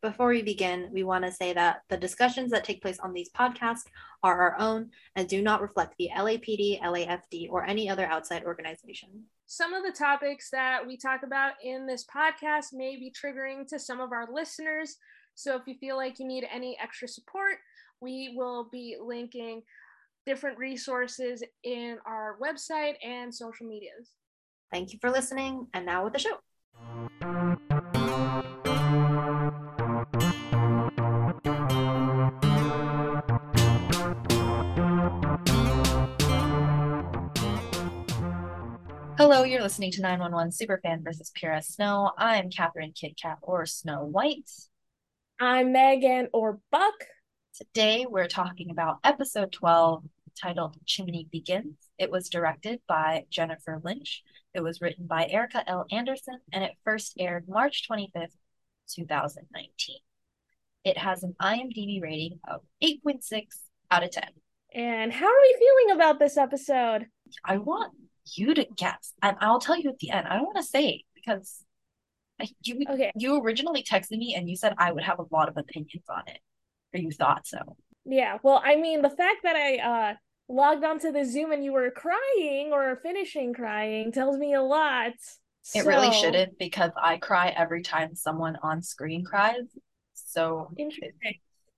Before we begin, we want to say that the discussions that take place on these podcasts are our own and do not reflect the LAPD, LAFD, or any other outside organization. Some of the topics that we talk about in this podcast may be triggering to some of our listeners. So if you feel like you need any extra support, we will be linking different resources in our website and social medias. Thank you for listening, and now with the show. Hello, you're listening to 911 Superfan versus Pura Snow. I'm Catherine Kit Kat or Snow White. I'm Megan or Buck. Today we're talking about episode 12 titled Chimney Begins. It was directed by Jennifer Lynch. It was written by Erica L. Anderson and it first aired March 25th, 2019. It has an IMDb rating of 8.6 out of 10. And how are we feeling about this episode? I want you to guess, and I'll tell you at the end. I don't want to say it because you Okay. you originally texted me and you said I would have a lot of opinions on it, or you thought so. Yeah, well, I mean, the fact that I uh logged onto the Zoom and you were crying or finishing crying tells me a lot. It really shouldn't because I cry every time someone on screen cries. So Interesting.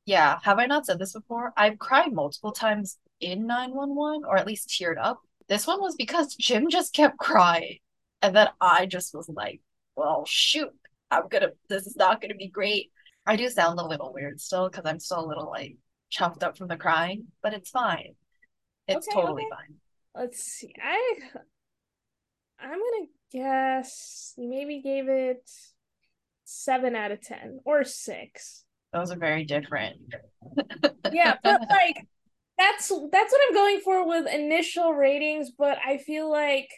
yeah, have I not said this before? I've cried multiple times in 911 or at least teared up. This one was because Chim just kept crying. And then I just was like, well, shoot, I'm gonna, this is not gonna be great. I do sound a little weird still because I'm still a little like chuffed up from the crying, but it's fine. It's Okay, totally okay. fine. Let's see. I I'm gonna guess you maybe gave it seven out of ten or six. Those are very different. Yeah, but like that's that's what I'm going for with initial ratings, but I feel like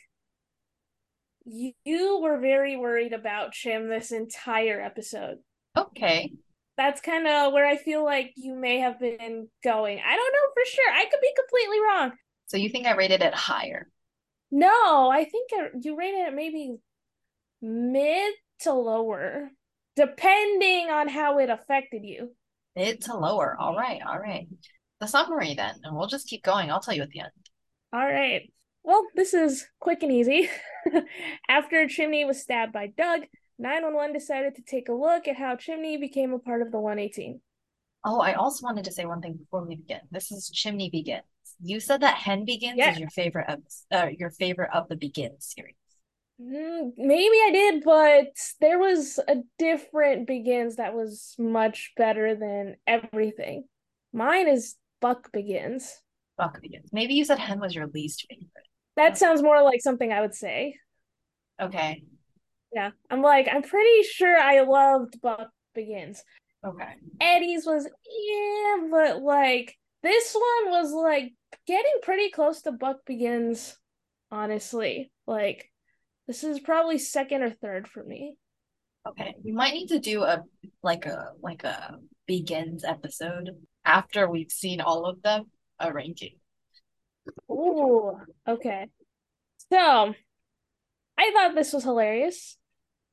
you, you were very worried about Chim this entire episode. Okay. That's kind of where I feel like you may have been going. I don't know for sure. I could be completely wrong. So you think I rated it higher? No, I think you rated it maybe mid to lower, depending on how it affected you. Mid to lower. All right, all right. The summary then, and we'll just keep going. I'll tell you at the end. All right. Well, this is quick and easy. After Chimney was stabbed by Doug, 911 decided to take a look at how Chimney became a part of the 118. Oh, I also wanted to say one thing before we begin. This is Chimney Begins. You said that Hen Begins Yeah. is your favorite of uh, your favorite of the Begin series. Mm, maybe I did, but there was a different Begins that was much better than everything. Mine is Buck Begins. Buck Begins. Maybe you said Hen was your least favorite. That sounds more like something I would say. Okay. Yeah, I'm like, I'm pretty sure I loved Buck Begins. Okay. Eddie's was yeah, but like this one was like getting pretty close to Buck Begins, honestly. Like this is probably second or third for me. Okay. We might need to do a like a like a Begins episode after we've seen all of them, a ranking. Ooh, okay. So I thought this was hilarious.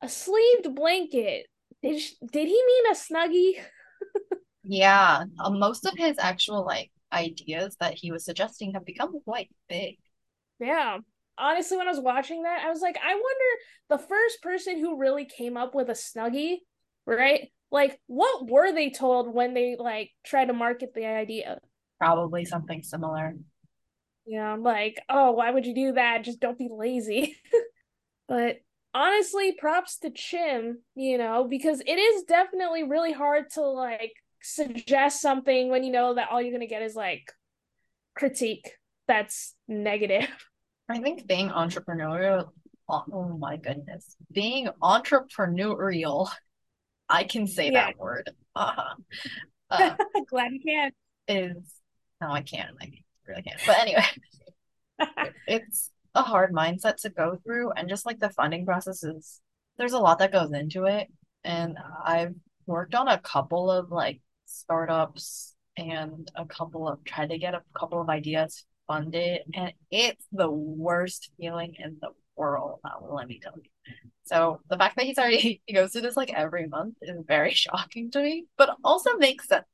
A sleeved blanket. Did did he mean a snuggie? Yeah, uh, most of his actual like ideas that he was suggesting have become quite big. Yeah. Honestly, when I was watching that, I was like, I wonder the first person who really came up with a snuggie, right? Like, what were they told when they like tried to market the idea? Probably something similar. Yeah, I'm like, oh, why would you do that? Just don't be lazy. But honestly, props to Chim, you know, because it is definitely really hard to like suggest something when you know that all you're gonna get is like critique that's negative. I think being entrepreneurial, oh, oh my goodness, being entrepreneurial, I can say Yeah. that word. Uh-huh. Uh, Glad you can. is no, I can't. I really can't. But anyway, it's a hard mindset to go through, and just like the funding process is, there's a lot that goes into it. And I've worked on a couple of like startups and a couple of tried to get a couple of ideas funded, and it's the worst feeling in the squirrel. Uh, let me tell you. So the fact that he's already he goes through this like every month is very shocking to me, but also makes sense.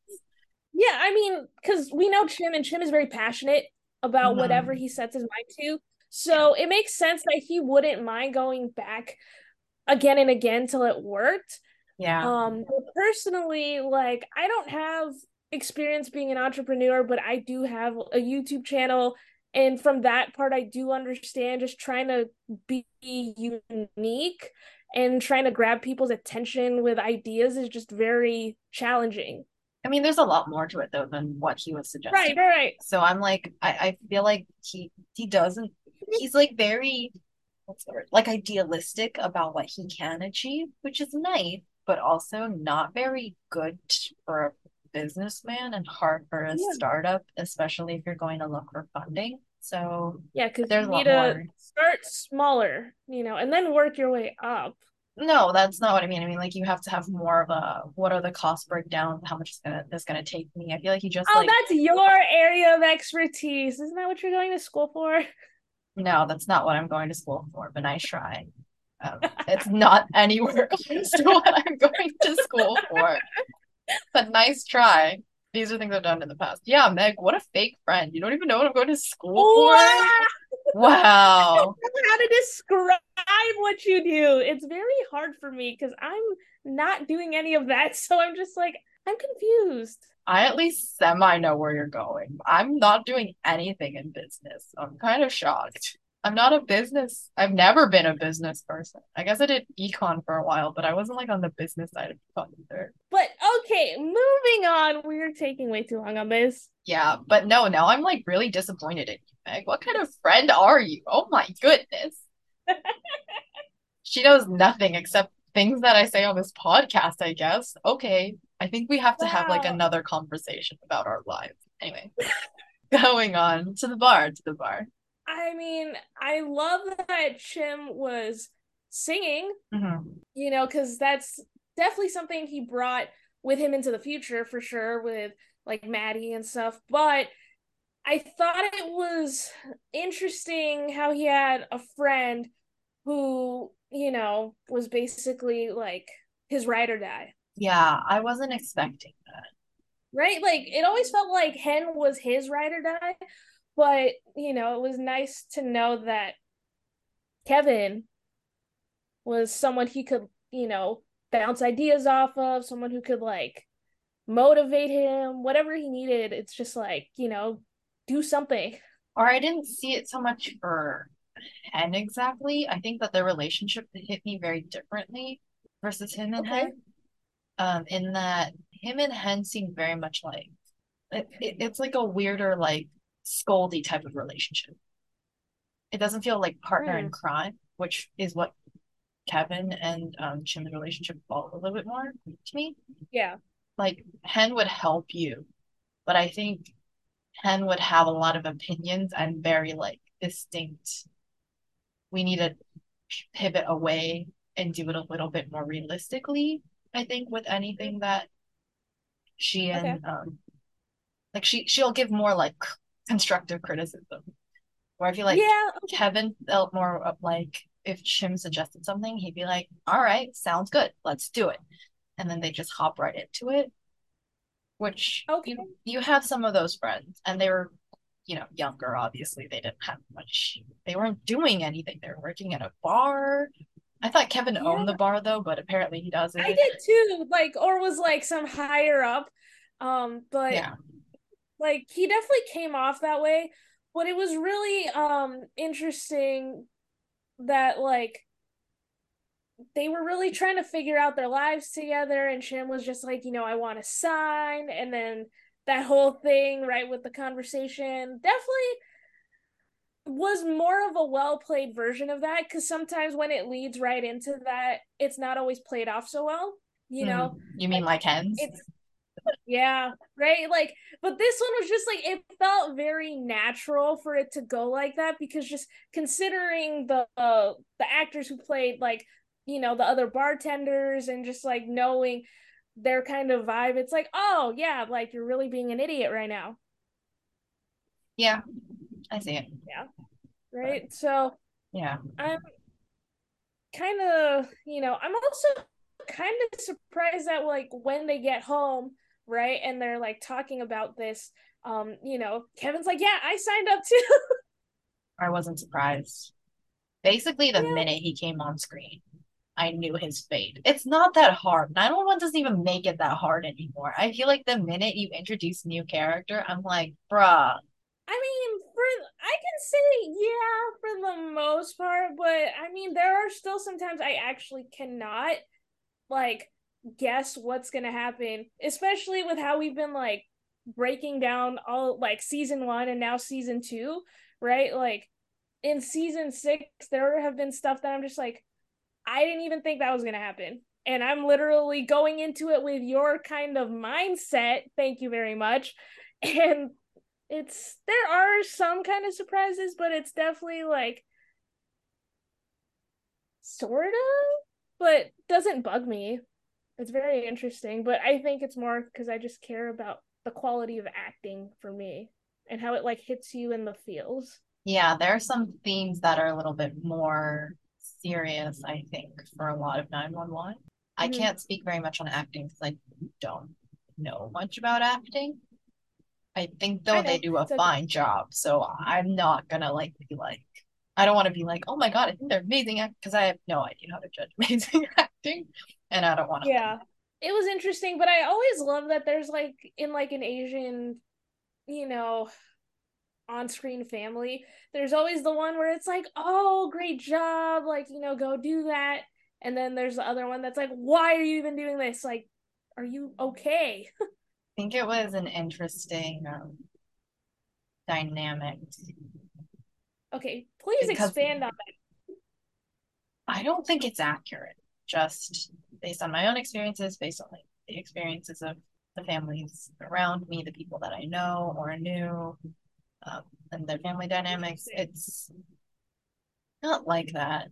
Yeah, I mean, because we know Chim, and Chim is very passionate about mm-hmm. whatever he sets his mind to. So it makes sense that he wouldn't mind going back again and again till it worked. Yeah. Um personally, like I don't have experience being an entrepreneur, but I do have a YouTube channel and from that part I do understand just trying to be unique and trying to grab people's attention with ideas is just very challenging. I mean, there's a lot more to it though than what he was suggesting. Right, right. right. So I'm like, I, I feel like he he doesn't. He's like very, what's the word? Like idealistic about what he can achieve, which is nice, but also not very good for a businessman and hard for a yeah. startup, especially if you're going to look for funding. So yeah, because you need to start smaller, you know, and then work your way up. No, that's not what I mean. I mean, like you have to have more of a what are the cost breakdown? How much is gonna this gonna take me? I feel like you just oh, like, that's your area of expertise. Isn't that what you're going to school for? No, that's not what I'm going to school for. But nice try. Um, it's not anywhere close to what I'm going to school for. But nice try. These are things I've done in the past. Yeah, Meg, what a fake friend. You don't even know what I'm going to school for. Wow. how to describe what you do. It's very hard for me because I'm not doing any of that. So I'm just like, I'm confused. I at least semi know where you're going. I'm not doing anything in business. I'm kind of shocked. I'm not a business. I've never been a business person. I guess I did econ for a while, but I wasn't like on the business side of econ either. But okay, moving on. We're taking way too long on this. Yeah, but no, now I'm like really disappointed in you, Meg. What kind of friend are you? Oh my goodness. she knows nothing except things that I say on this podcast, I guess. Okay. I think we have to wow. have like another conversation about our lives. Anyway, going on to the bar, to the bar. I mean, I love that Chim was singing, mm-hmm. you know, because that's definitely something he brought with him into the future for sure, with like Maddie and stuff. But I thought it was interesting how he had a friend who, you know, was basically like his ride or die. Yeah, I wasn't expecting that. Right? Like it always felt like Hen was his ride or die, but you know, it was nice to know that Kevin was someone he could, you know, bounce ideas off of, someone who could like motivate him, whatever he needed. It's just like, you know, do something. Or I didn't see it so much for Hen exactly. I think that their relationship hit me very differently versus him and okay. Hen. Um, in that him and Hen seem very much like it, it, it's like a weirder like scoldy type of relationship. It doesn't feel like partner in crime, which is what Kevin and um Chim's relationship felt a little bit more to me. Yeah. Like Hen would help you, but I think Hen would have a lot of opinions and very like distinct. We need to pivot away and do it a little bit more realistically. I think with anything that she and okay. um like she she'll give more like constructive criticism. Where I feel like yeah. Kevin felt more of like if Chim suggested something, he'd be like, "All right, sounds good, let's do it," and then they just hop right into it. Which okay. you you have some of those friends, and they were, you know, younger. Obviously, they didn't have much. They weren't doing anything. They were working at a bar. I thought Kevin yeah. owned the bar though, but apparently he doesn't. I did too. Like, or was like some higher up. Um, but yeah like he definitely came off that way but it was really um interesting that like they were really trying to figure out their lives together and Chim was just like you know I want to sign and then that whole thing right with the conversation definitely was more of a well played version of that because sometimes when it leads right into that it's not always played off so well you know? Mm, you mean like, like hens? It's yeah right like but this one was just like it felt very natural for it to go like that because just considering the uh, the actors who played like you know the other bartenders and just like knowing their kind of vibe it's like oh yeah like you're really being an idiot right now. Yeah i see it. Yeah right so yeah. I'm kind of, you know, I'm also kind of surprised that like when they get home, right, and they're like talking about this, um, you know, Kevin's like, yeah, I signed up too. I wasn't surprised. Basically, the Yeah. minute he came on screen, I knew his fate. It's not that hard. 911 doesn't even make it that hard anymore. I feel like the minute you introduce a new character, I'm like, bruh, I mean, for I can say yeah for the most part, but I mean there are still sometimes I actually cannot like guess what's gonna happen, especially with how we've been like breaking down all like season one and now season two, right? Like in season six, there have been stuff that I'm just like, I didn't even think that was gonna happen. And I'm literally going into it with your kind of mindset. Thank you very much. And it's there are some kind of surprises, but it's definitely like sort of, but doesn't bug me. It's very interesting, but I think it's more because I just care about the quality of acting for me and how it like hits you in the feels. yeah, there are some themes that are a little bit more serious, I think, for a lot of 911. I Mhm. can't speak very much on acting because I don't know much about acting. I think though I they do a okay. fine job, so I'm not gonna like be like I don't want to be like, oh my God, I think they're amazing because I have no idea how to judge amazing acting, and I don't want to. Yeah. It was interesting, but I always love that there's like in like an Asian, you know, on-screen family, there's always the one where it's like, "Oh, great job, like, you know, go do that." And then there's the other one that's like, "Why are you even doing this? Like, are you okay?" I think it was an interesting um, dynamic. Okay, please Because- expand on that. I don't think it's accurate, just based on my own experiences, based on like the experiences of the families around me, the people that I know or knew, um, and their family dynamics. It's not like that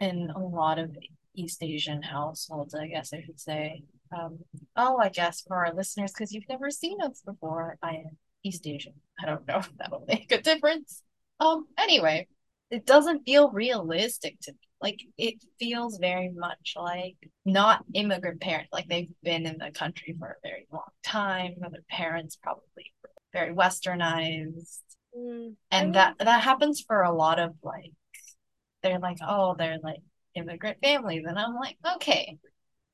in a lot of East Asian households, I guess I should say. Um, oh, I guess for our listeners, because you've never seen us before, I am East Asian. I don't know if that'll make a difference. Um, anyway, it doesn't feel realistic to me. Like it feels very much like not immigrant parents, like they've been in the country for a very long time. Their parents probably very westernized. Mm, And that that happens for a lot of like they're like, oh, they're like immigrant families. And I'm like, okay,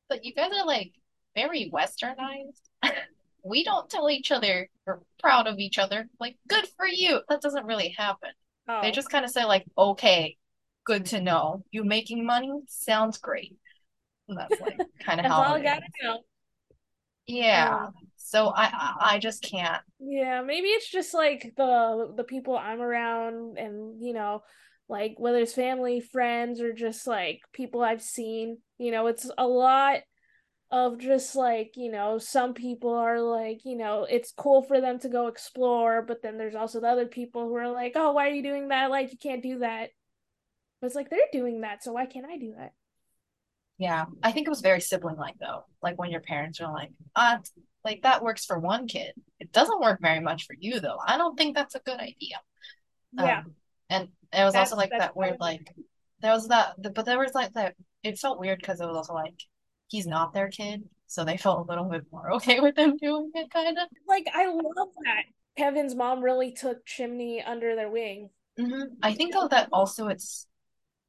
but you guys are like very westernized. we don't tell each other we're proud of each other. Like, good for you. That doesn't really happen. oh, They just kind of say like, okay, good to know. You making money? Sounds great. And that's like kind of how all I gotta know. Yeah. Um, So I, I I just can't. Yeah, maybe it's just like the the people I'm around and you know, like whether it's family, friends, or just like people I've seen, you know, it's a lot of just like, you know, some people are like, you know, it's cool for them to go explore, but then there's also the other people who are like, "Oh, why are you doing that? Like you can't do that." But it's like they're doing that, so why can't I do that? Yeah. I think it was very sibling like though. Like when your parents are like, ah, like that works for one kid. It doesn't work very much for you though. I don't think that's a good idea. Yeah. Um, and it was also like that weird, like there was that, but there was like that. It felt weird because it was also like he's not their kid, so they felt a little bit more okay with them doing it, kind of. Like I love that Kevin's mom really took Chimney under their wing. hmm I think though that also it's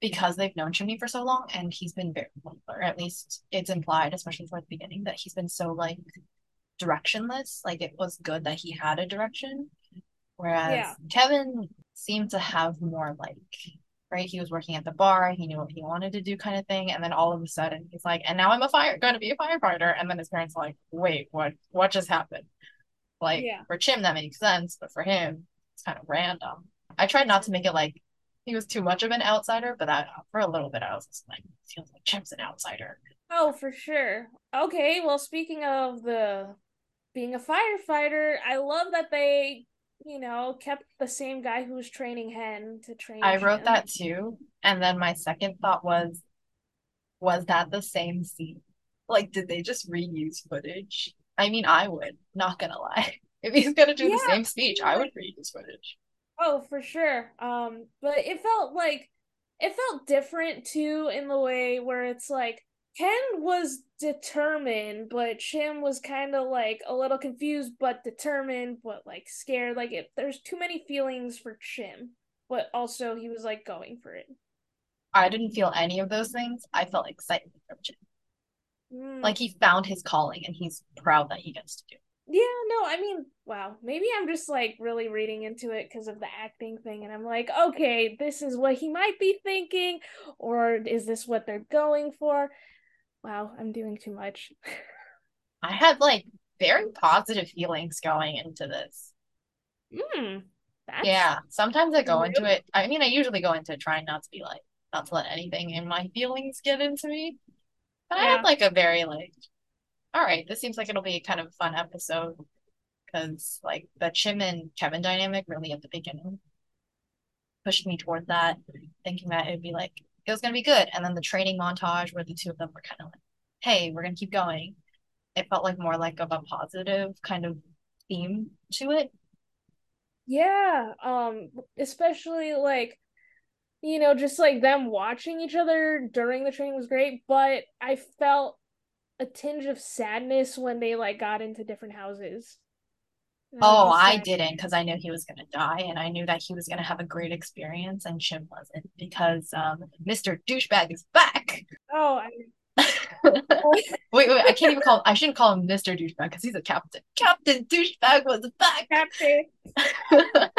because they've known Chimney for so long, and he's been very, or at least it's implied, especially for the beginning, that he's been so like directionless. Like it was good that he had a direction, whereas Yeah. Kevin seemed to have more like, right? He was working at the bar, he knew what he wanted to do, kind of thing, and then all of a sudden he's like, and now I'm a fire, going to be a firefighter, and then his parents are like, wait, what? What just happened? Like Yeah. for Chim that makes sense, but for him it's kind of random. I tried not to make it like he was too much of an outsider, but that for a little bit I was just like, feels like Chim's an outsider. Oh, for sure. Okay, well, speaking of the being a firefighter, I love that they, you know, kept the same guy who was training Hen to train I wrote Chim. that too, and then my second thought was, was that the same scene? Like, did they just reuse footage? I mean, I would, not gonna lie. If he's gonna do the same speech, I would reuse footage. Oh, for sure. Um, but it felt like it felt different too in the way where it's like Ken was determined, but Chim was kind of like a little confused, but determined, but like scared. Like it, there's too many feelings for Chim, but also he was like going for it. I didn't feel any of those things. I felt excitement from Chim. Mm. Like he found his calling and he's proud that he gets to do. it. Yeah, no, I mean, wow. Maybe I'm just like really reading into it because of the acting thing, and I'm like, okay, this is what he might be thinking, or is this what they're going for? Wow, I'm doing too much. I had like very positive feelings going into this. Hmm, that's Yeah, sometimes I go into it. I mean, I usually go into trying not to be like, not to let anything in my feelings get into me. But I Yeah. had like a very like, all right, this seems like it'll be kind of a fun episode because like the Chim and Kevin dynamic really at the beginning pushed me toward that, thinking that it'd be like it was gonna be good. And then the training montage where the two of them were kind of like, hey, we're gonna keep going. It felt like more like of a positive kind of theme to it. Yeah, um, especially like, you know, just like them watching each other during the training was great, but I felt a tinge of sadness when they like got into different houses. Oh, I didn't because I knew he was going to die and I knew that he was going to have a great experience and Chim wasn't because um, Mr. Douchebag is back. oh, I, Wait, wait, I can't even call I shouldn't call him Mr. Douchebag because he's a captain. Captain Douchebag was back. Captain.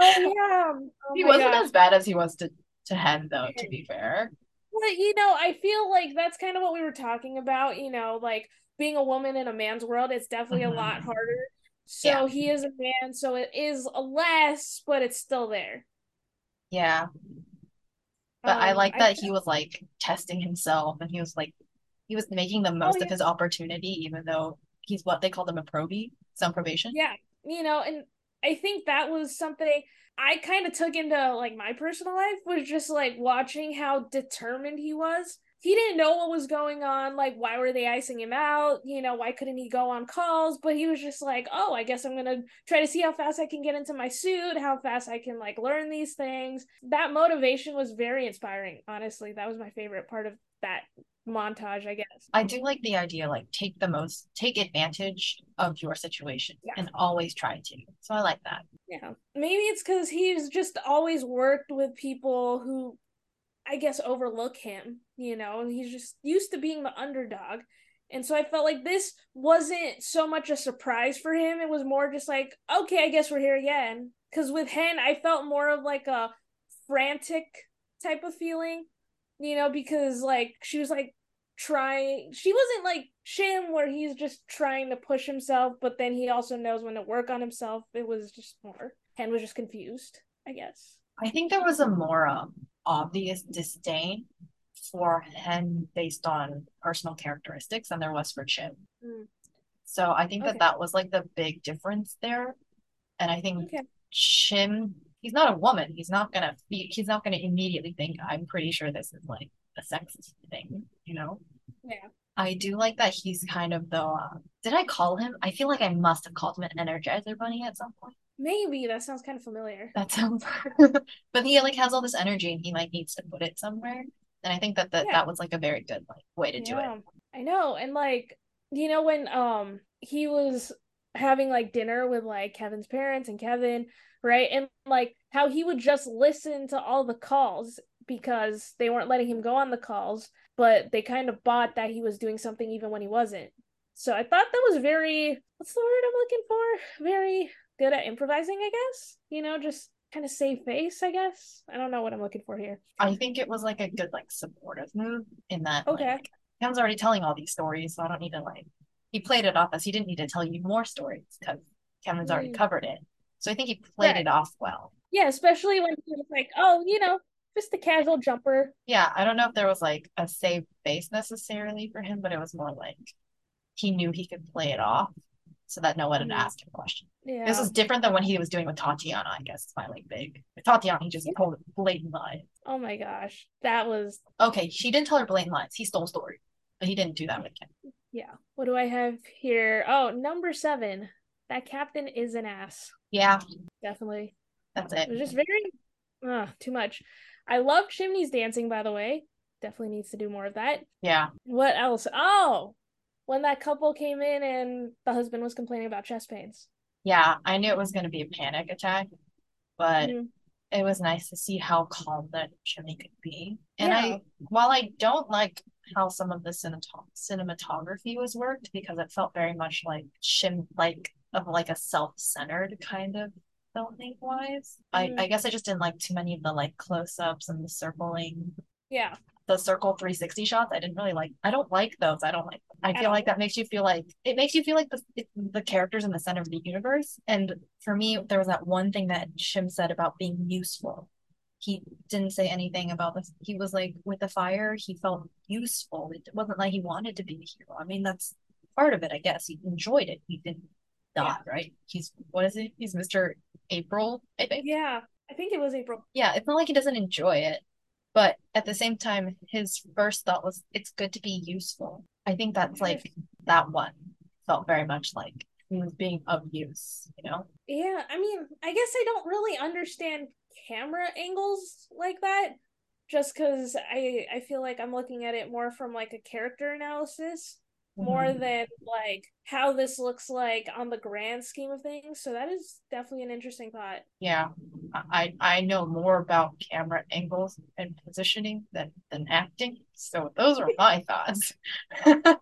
Oh yeah. Oh He wasn't gosh. as bad as he was to to Hen though, to be fair. But you know, I feel like that's kind of what we were talking about, you know, like being a woman in a man's world, it's definitely a lot Mhm. harder. So Yeah. he is a man, so it is a less, but it's still there. Yeah. But I Um, like I that he was like testing himself and he was like he was making the most of yeah. his opportunity even though he's what they call him a probie, some probation. Yeah, you know, and I think that was something I kind of took into like my personal life was just like watching how determined he was. He didn't know what was going on, like why were they icing him out? You know, why couldn't he go on calls? But he was just like, "Oh, I guess I'm going to try to see how fast I can get into my suit, how fast I can like learn these things." That motivation was very inspiring, honestly. That was my favorite part of that montage, I guess. I do like the idea, like take the most, take advantage of your situation Yeah. and always try to. So I like that. Yeah. Maybe it's because he's just always worked with people who, I guess, overlook him. You know, and he's just used to being the underdog. And so I felt like this wasn't so much a surprise for him. It was more just like, okay, I guess we're here again. Because with Hen, I felt more of like a frantic type of feeling, you know, because like she was like trying, she wasn't like Chim where he's just trying to push himself, but then he also knows when to work on himself. It was just more, Hen was just confused, I guess. I think there was a more um, obvious disdain for him based on personal characteristics than there was for Chim. Mm. So I think that that was like the big difference there. And I think Okay. Chim, he's not a woman. He's not gonna be, he's not gonna immediately think, I'm pretty sure this is like a sexist thing, you know? Yeah. I do like that he's kind of the, uh, did I call him? I feel like I must have called him an Energizer Bunny at some point. Maybe that sounds kind of familiar. That sounds, but he like has all this energy and he like needs to put it somewhere. And I think that that, Yeah. that was like a very good like way to do it. I know. And like, you know, when um he was having like dinner with like Kevin's parents and Kevin, right? And like how he would just listen to all the calls because they weren't letting him go on the calls, but they kind of bought that he was doing something even when he wasn't. So I thought that was very what's the word I'm looking for? Very good at improvising, I guess. You know, just kind of save face, I guess. I don't know what I'm looking for here. I think it was like a good like supportive move in that Okay. like Kevin's already telling all these stories, so I don't need to like he played it off as he didn't need to tell you more stories because Kevin's already Mm. covered it. So I think he played Right. it off well. Yeah, especially when he was like, oh, you know, just a casual jumper. Yeah, I don't know if there was like a save face necessarily for him, but it was more like he knew he could play it off so that no one would Mm. ask him questions. Yeah. This is different than what he was doing with Tatiana, I guess, is my like big. With Tatiana, he just told blatant lies. oh my gosh. That was Okay, she didn't tell her blatant lies. He stole story, but he didn't do that with Ken. yeah. What do I have here? Oh, number seven. That captain is an ass. Yeah, Definitely. that's It it. was just very uh too much. I love Chimney's dancing, by the way. Definitely needs to do more of that. Yeah. What else? Oh, when that couple came in and the husband was complaining about chest pains. Yeah, I knew it was going to be a panic attack, but Mhm. it was nice to see how calm that Chimney could be. And Yeah. I, while I don't like how some of the cinemat- cinematography was worked because it felt very much like Chim, like of like a self-centered kind of filming wise. I, Mhm. I guess I just didn't like too many of the like close-ups and the circling, Yeah. the circle 360 shots. I didn't really like. I don't like those. I don't like. I feel like that makes you feel like it makes you feel like the the characters in the center of the universe. And for me, there was that one thing that Chim said about being useful. He didn't say anything about this. He was like, with the fire, he felt useful. It wasn't like he wanted to be the hero. I mean, that's part of it, I guess. He enjoyed it. He didn't die, right? He's what is it? He's Mr. April, I think. Yeah. I think it was April. Yeah, it's not like he doesn't enjoy it, but at the same time, his first thought was, it's good to be useful. I think that's like that one felt very much like he was being of use, you know? Yeah, I mean, I guess I don't really understand camera angles like that just cuz I I feel like I'm looking at it more from like a character analysis more Mhm. than like how this looks like on the grand scheme of things. So that is definitely an interesting thought. Yeah, I I know more about camera angles and positioning than than acting, so those are my thoughts.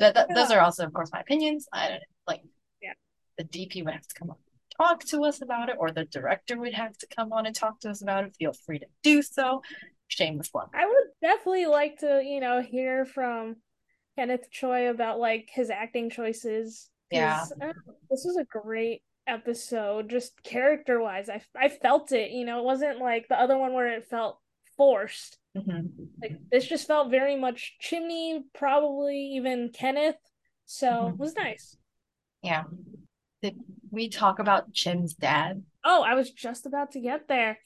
That, that those are also, of course, my opinions. I don't like. Yeah. The DP would have to come on and talk to us about it, or the director would have to come on and talk to us about it. Feel free to do so. Shameless plug. I would definitely like to, you know, hear from Kenneth Choi about like his acting choices. Yeah. Know, this was a great episode, just character wise. I I felt it, you know, it wasn't like the other one where it felt forced. Mhm. Like this just felt very much Chimney, probably even Kenneth. So Mhm. it was nice. Yeah. Did we talk about Chim's dad? Oh, I was just about to get there.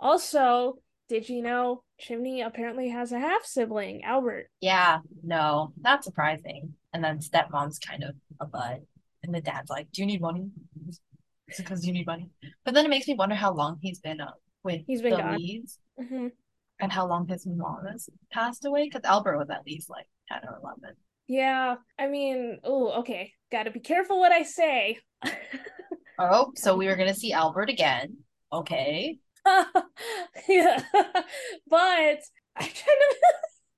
Also, did you know Chimney apparently has a half sibling, Albert? Yeah, no, not surprising. And then stepmom's kind of a bud. And the dad's like, Do you need money? Because you need money? But then it makes me wonder how long he's been uh, with He's been the gone. Lees hmm and how long his mom has passed away. Because Albert was at least like 10 or 11. Yeah, I mean, oh, okay. Gotta be careful what I say. Oh, so we were to see Albert again. Okay. yeah, but I kind of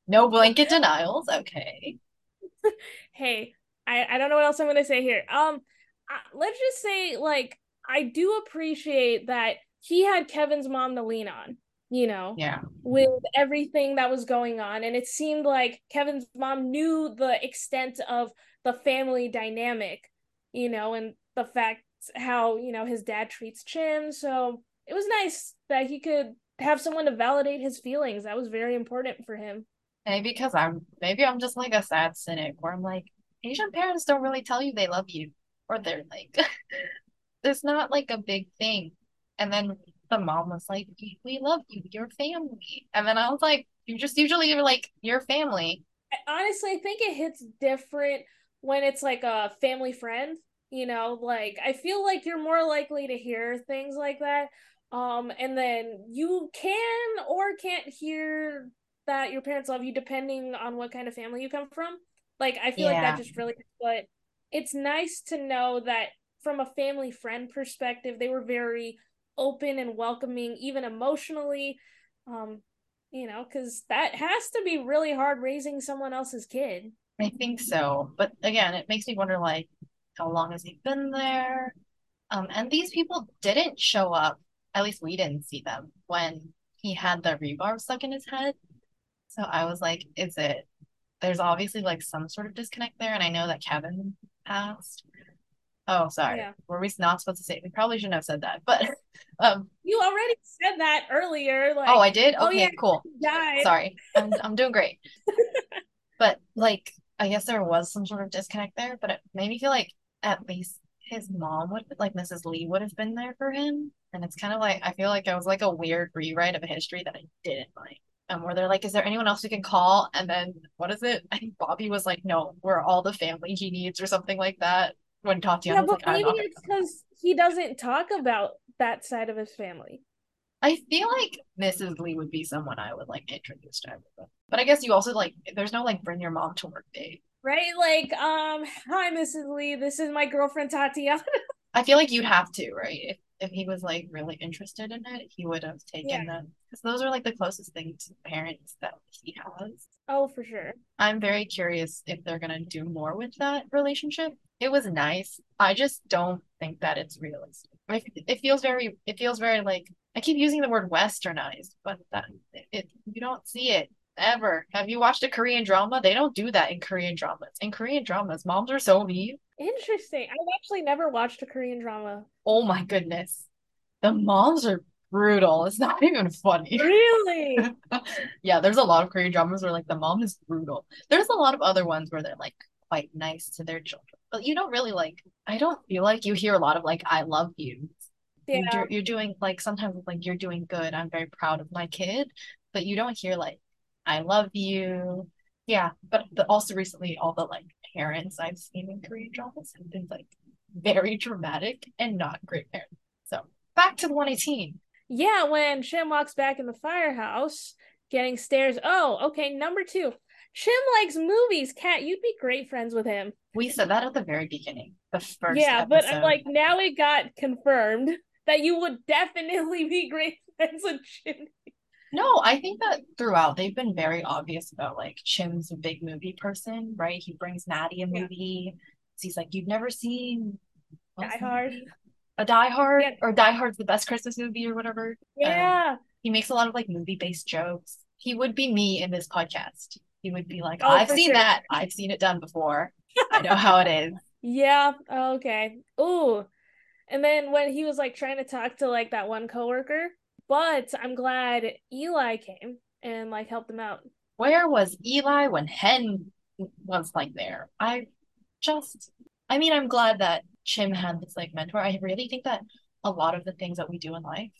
No blanket denials. Okay. hey, I I don't know what else I'm gonna say here. Um, I, let's just say like I do appreciate that he had Kevin's mom to lean on. You know, Yeah. with everything that was going on, and it seemed like Kevin's mom knew the extent of the family dynamic. You know, and the fact how you know his dad treats Chim. So it was nice that he could have someone to validate his feelings. That was very important for him. Maybe because I'm maybe I'm just like a sad cynic where I'm like, Asian parents don't really tell you they love you. Or they're like it's not like a big thing. And then the mom was like, We love you, your family. And then I was like, you just usually are like your family. I- honestly, I think it hits different when it's like a family friend, you know, like I feel like you're more likely to hear things like that. Um, and then you can or can't hear that your parents love you depending on what kind of family you come from. Like I feel like that just really but it's nice to know that from a family friend perspective, they were very open and welcoming, even emotionally. Um, you know, because that has to be really hard raising someone else's kid. I think so. But again, it makes me wonder like how long has he been there? Um, and these people didn't show up, at least we didn't see them when he had the rebar stuck in his head. So I was like, is it there's obviously like some sort of disconnect there, and I know that Kevin passed. Oh, sorry. Yeah. Were we not supposed to say? We probably shouldn't have said that, but um, You already said that earlier. Like, oh, I did. oh, Okay, yeah. cool. Sorry, I'm I'm doing great. But like, I guess there was some sort of disconnect there, but it made me feel like at least his mom would, like Mrs. Lee, would have been there for him. And it's kind of like I feel like it was like a weird rewrite of a history that I didn't like. And where they're like, "Is there anyone else we can call?" And then what is it? I think Bobby was like, "No, we're all the family he needs," or something like that. When Tatiana Yeah, was but like, "I'm maybe not." it's because he doesn't talk about that side of his family. I feel like Mrs. Lee would be someone I would like introduce to everyone. But I guess you also like there's no like bring your mom to work day. Right? Like, um, hi, Mrs. Lee. This is my girlfriend Tatiana. I feel like you'd have to, right? If if he was like really interested in it, he would have taken Yeah. them because those are like the closest things to parents that he has. oh, for sure. I'm very curious if they're gonna do more with that relationship. It was nice. I just don't think that it's realistic. It, it feels very, it feels very like I keep using the word westernized, but that it you don't see it ever. Have you watched a Korean drama? They don't do that in Korean dramas. In Korean dramas, moms are so mean. Interesting. I've actually never watched a Korean drama. Oh my goodness. The moms are brutal. It's not even funny. Really? Yeah, there's a lot of Korean dramas where like the mom is brutal. There's a lot of other ones where they're like quite nice to their children. But you don't really like I don't feel like you hear a lot of like I love you. Yeah. do, you're doing like sometimes like you're doing good. I'm very proud of my kid, but you don't hear like I love you. Yeah, but the, also recently all the like parents I've seen in Korean dramas have been like very dramatic and not great parents. So back to the 118. Yeah, when Chim walks back in the firehouse, getting stares. Oh, okay. Number two. Chim likes movies. Kat, you'd be great friends with him. We said that at the very beginning, the first yeah, but I'm like now it got confirmed that you would definitely be great friends with Chim. No, I think that throughout they've been very obvious about like Chim's a big movie person, right? He brings Maddie a Yeah. movie. So he's like, You've never seen Die Hard. A Die Hard Yeah. or Die Hard's the best Christmas movie or whatever. Um, yeah. He makes a lot of like movie-based jokes. He would be me in this podcast. He would be like, Oh, I've seen sure. that. I've seen it done before. I know how it is. Yeah. Oh, okay. Ooh. And then when he was like trying to talk to like that one coworker, but I'm glad Eli came and like helped them out. Where was Eli when Hen was like there? I just, I mean, I'm glad that Chim had this like mentor. I really think that a lot of the things that we do in life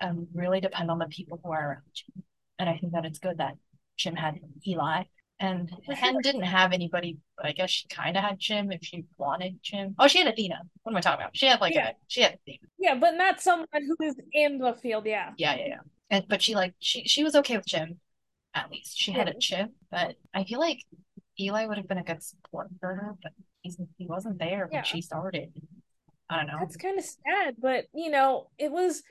um really depend on the people who are around you. And I think that it's good that Chim had Eli. And oh, Hen didn't have anybody, but I guess she kind of had Chim if she wanted Chim. Oh, she had Athena. What am I talking about? She had like Yeah. a, she had Athena. Yeah, but not someone who is in the field. Yeah. Yeah, yeah, yeah. And but she like she she was okay with Chim, at least. She had a chip, but I feel like Eli would have been a good support for her, but he's he wasn't there when Yeah. she started. I don't know. That's kind of sad, but you know, it was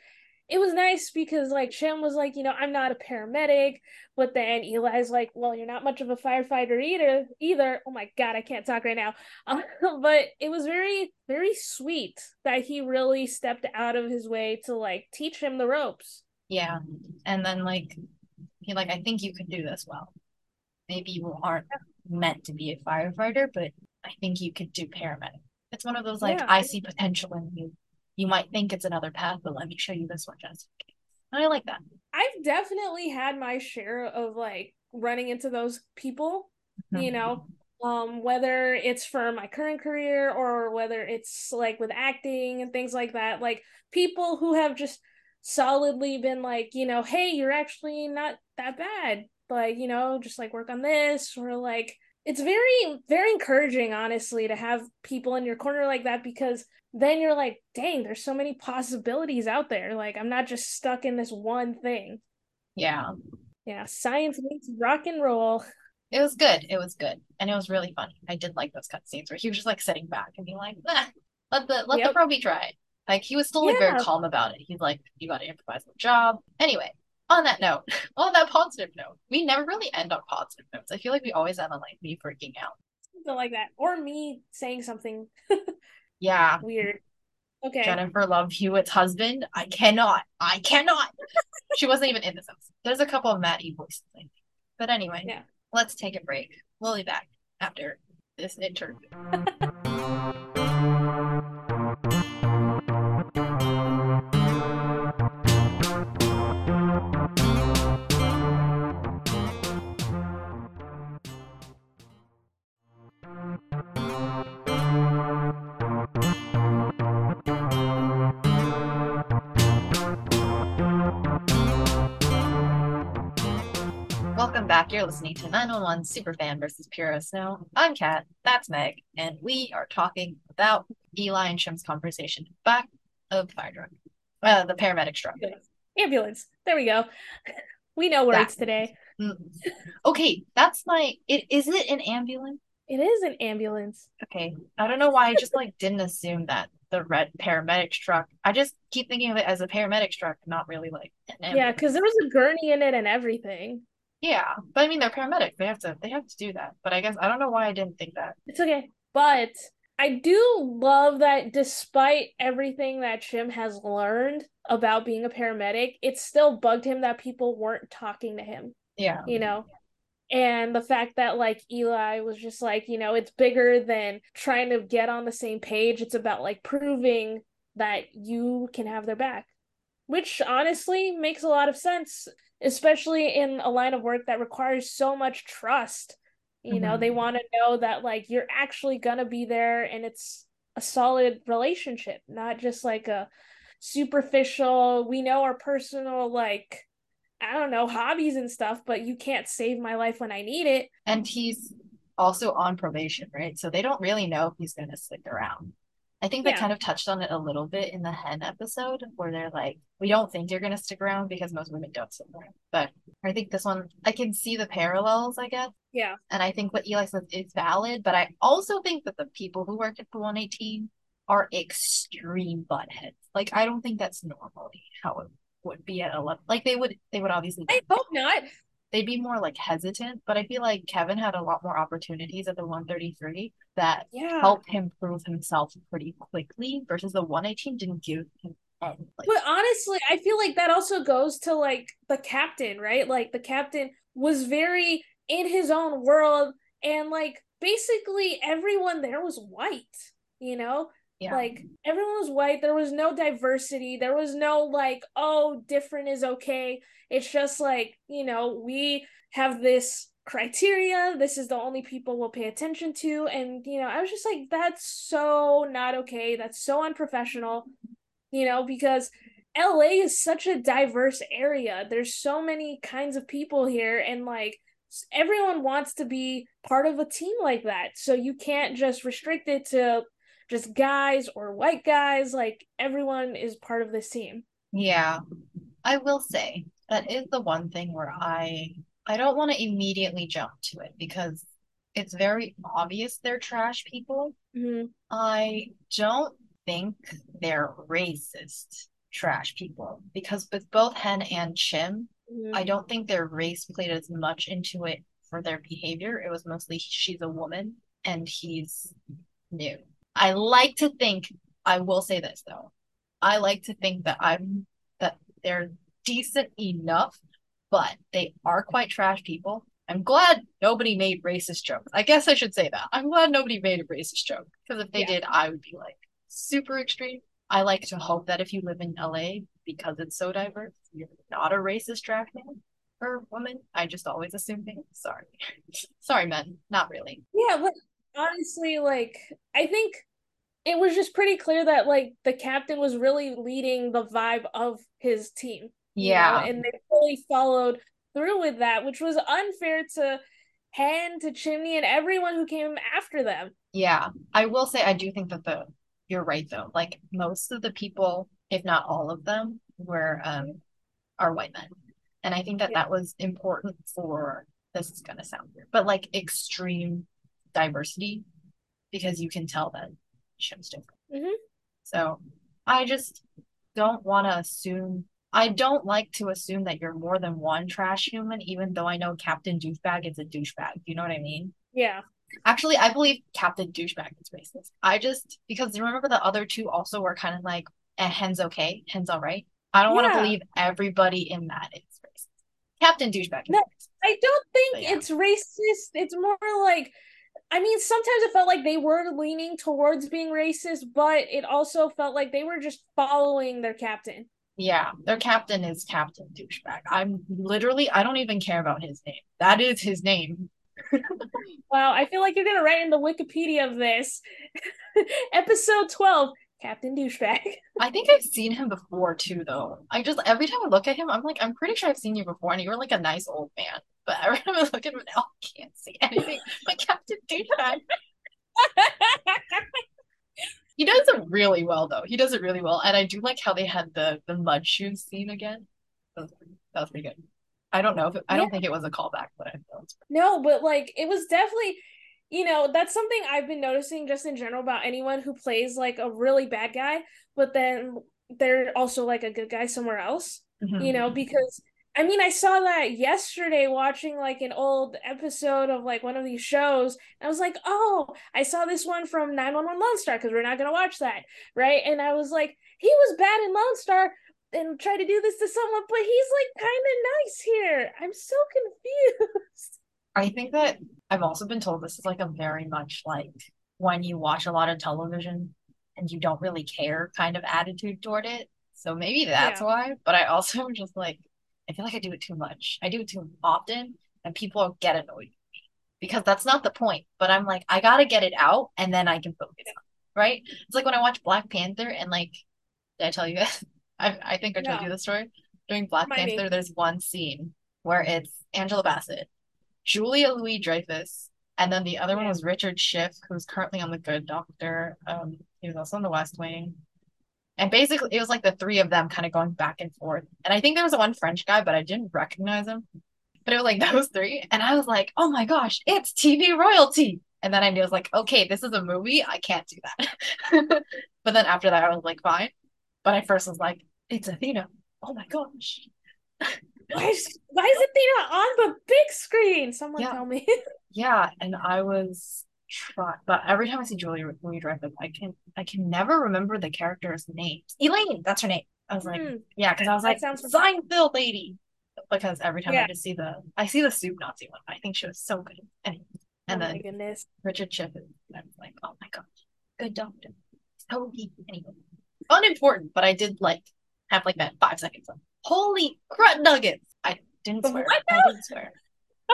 it was nice because like Chim was like, you know, I'm not a paramedic, but then Eli's like, well, you're not much of a firefighter either. Either. Oh my God, I can't talk right now. Um, but it was very, very sweet that he really stepped out of his way to like teach him the ropes. Yeah. And then like he like I think you could do this well. Maybe you aren't meant to be a firefighter, but I think you could do paramedic. It's one of those like Yeah. I see potential in you. You might think it's another path, but let me show you this one just in case. I like that. I've definitely had my share of like running into those people you know um whether it's for my current career or whether it's like with acting and things like that like people who have just solidly been like you know hey you're actually not that bad but you know just like work on this or like it's very very encouraging honestly to have people in your corner like that because then you're like dang there's so many possibilities out there like i'm not just stuck in this one thing Yeah. yeah science meets rock and roll It was good. It was good. And it was really funny. I did like those cutscenes where he was just like sitting back and being like, "Ah, let the let the Yep. pro be try. Like he was still like very calm about it. He's like, you gotta improvise the job. Anyway, on that note, on that positive note, we never really end on positive notes. I feel like we always end on like me freaking out. something like that or me saying something Yeah. weird okay Jennifer Love Hewitt's husband. I cannot. I cannot. she wasn't even in this episode. There's a couple of Maddie voices, I think. But anyway, Yeah. let's take a break. We'll be back after this interview. You're listening to 911 Superfan versus Puro Snow. I'm Kat, that's Meg, and we are talking about Eli and Chim's conversation back of fire truck. Uh, the paramedic truck. ambulance. There we go. We know words That- today. Mm. Okay, that's my. It is it an ambulance? It is an ambulance. Okay, I don't know why I just like didn't assume that the red paramedic truck. I just keep thinking of it as a paramedic truck, not really like an Yeah, because there was a gurney in it and everything. Yeah, but I mean they're paramedics. They have to they have to do that. But I guess I don't know why I didn't think that. It's okay. But I do love that despite everything that Chim has learned about being a paramedic, it still bugged him that people weren't talking to him, Yeah. you know? And the fact that like Eli was just like, you know, it's bigger than trying to get on the same page. It's about like proving that you can have their back. Which honestly makes a lot of sense, especially in a line of work that requires so much trust. You know, Mhm. they want to know that like you're actually gonna be there and it's a solid relationship, not just like a superficial, we know our personal like I don't know, hobbies and stuff, but you can't save my life when I need it. And he's also on probation, right? So they don't really know if he's gonna stick around. I think they Yeah. kind of touched on it a little bit in the hen episode where they're like, we don't think you're gonna stick around because most women don't stick around. But I think this one I can see the parallels, I guess. Yeah. And I think what Eli says is valid, but I also think that the people who work at the 118 are extreme buttheads. Like I don't think that's normally how it would be at 11. Like they would they would obviously I hope not. they'd be more like hesitant, but I feel like Kevin had a lot more opportunities at the 133 that Yeah. helped him prove himself pretty quickly versus the 118 didn't give him any. Like, But honestly, I feel like that also goes to like the captain, right? Like the captain was very in his own world and like basically everyone there was white, you know? yeah. Like everyone was white. There was no diversity. There was no like, oh, different is okay. It's just like, you know, we have this criteria. This is the only people we'll pay attention to. And, you know, I was just like, that's so not okay. That's so unprofessional, you know, because LA is such a diverse area. There's so many kinds of people here. And like, everyone wants to be part of a team like that. So you can't just restrict it to just guys or white guys. Like everyone is part of this team. Yeah. I will say that is the one thing where I I don't want to immediately jump to it because it's very obvious they're trash people. hmm I don't think they're racist trash people because with both Hen and Chim, I don't think their race played as much into it for their behavior. It was mostly she's a woman and he's new. I like to think, I will say this though. I like to think that I'm that they're decent enough, but they are quite trash people. I'm glad nobody made racist jokes. I guess I should say that. I'm glad nobody made a racist joke because if they Yeah. did, I would be like super extreme. I like to hope that if you live in LA, because it's so diverse, you're not a racist trash man or woman. I just always assume things. Sorry. Sorry, men. Not really. Yeah, but honestly, like I think it was just pretty clear that like the captain was really leading the vibe of his team. You know, Yeah. and they fully followed through with that, which was unfair to Hen, to Chimney, and everyone who came after them. Yeah. I will say I do think that the you're right though. Like most of the people, if not all of them, were um are white men. And I think that Yeah. that was important for this is gonna sound weird, but like extreme diversity because you can tell that Chim's different. Mhm. So I just don't want to assume. I don't like to assume that you're more than one trash human, even though I know Captain Douchebag is a douchebag. You know what I mean? Yeah. Actually, I believe Captain Douchebag is racist. I just because remember the other two also were kind of like, eh, hen's okay, hen's all right. I don't want to believe everybody in that is racist. Captain Douchebag is No. racist. I don't think yeah. it's racist. It's more like, I mean, sometimes it felt like they were leaning towards being racist, but it also felt like they were just following their captain. Yeah, their captain is Captain Douchebag. I'm literally, I don't even care about his name. That is his name. Wow, I feel like you're gonna write in the Wikipedia of this. Episode 12, Captain Douchebag. I think I've seen him before too, though. I just every time I look at him, I'm like, I'm pretty sure I've seen you before, and you were like a nice old man. But every time I look at him now, I can't see anything but Captain Douchebag. He does it really well, though. He does it really well, and I do like how they had the the mud shoes scene again. That was, that was pretty good. I don't know if it, I don't Yeah. think it was a callback, but I thought No, but like it was definitely, you know, that's something I've been noticing just in general about anyone who plays like a really bad guy, but then they're also like a good guy somewhere else, Mhm. you know, because I mean, I saw that yesterday watching like an old episode of like one of these shows. I was like, oh, I saw this one from 911 Lone Star because we're not going to watch that. Right. And I was like, he was bad in Lone Star and tried to do this to someone, but he's like kind of nice here. I'm so confused. I think that I've also been told this is like a very much like when you watch a lot of television and you don't really care kind of attitude toward it. So maybe that's Yeah. why. But I also am just like, I feel like I do it too much. I do it too often and people get annoyed with me because that's not the point. But I'm like, I gotta get it out and then I can focus on right? It's like when I watch Black Panther and like, did I tell you guys? I, I think I told No. you the story. During Black Might be. Panther, there's one scene where it's Angela Bassett Julia Louis Dreyfus, and then the other one was Richard Schiff, who's currently on The Good Doctor. Um, he was also on The West Wing. And basically, it was like the three of them kind of going back and forth. And I think there was one French guy, but I didn't recognize him. But it was like those three, and I was like, "Oh my gosh, it's TV royalty!" And then I knew I was like, "Okay, this is a movie. I can't do that." but then after that, I was like, "Fine." But I first was like, "It's Athena." Oh my gosh. Why is, why is Athena on the big screen? Someone Yeah. tell me. Yeah, and I was trying, but every time I see Julia Louis Dreyfus, I can I can never remember the character's name. Elaine, that's her name. I was like, Hmm. yeah, because I was That like sounds- Seinfeld lady, because every time Yeah. I just see the I see the soup Nazi one. I think she was so good. Anyway, and oh then goodness. Richard Schiff, is- and I was like, oh my god, good doctor. So deep. Anyway, unimportant, but I did like have like that five seconds of holy crud nuggets. I didn't swear. I didn't swear.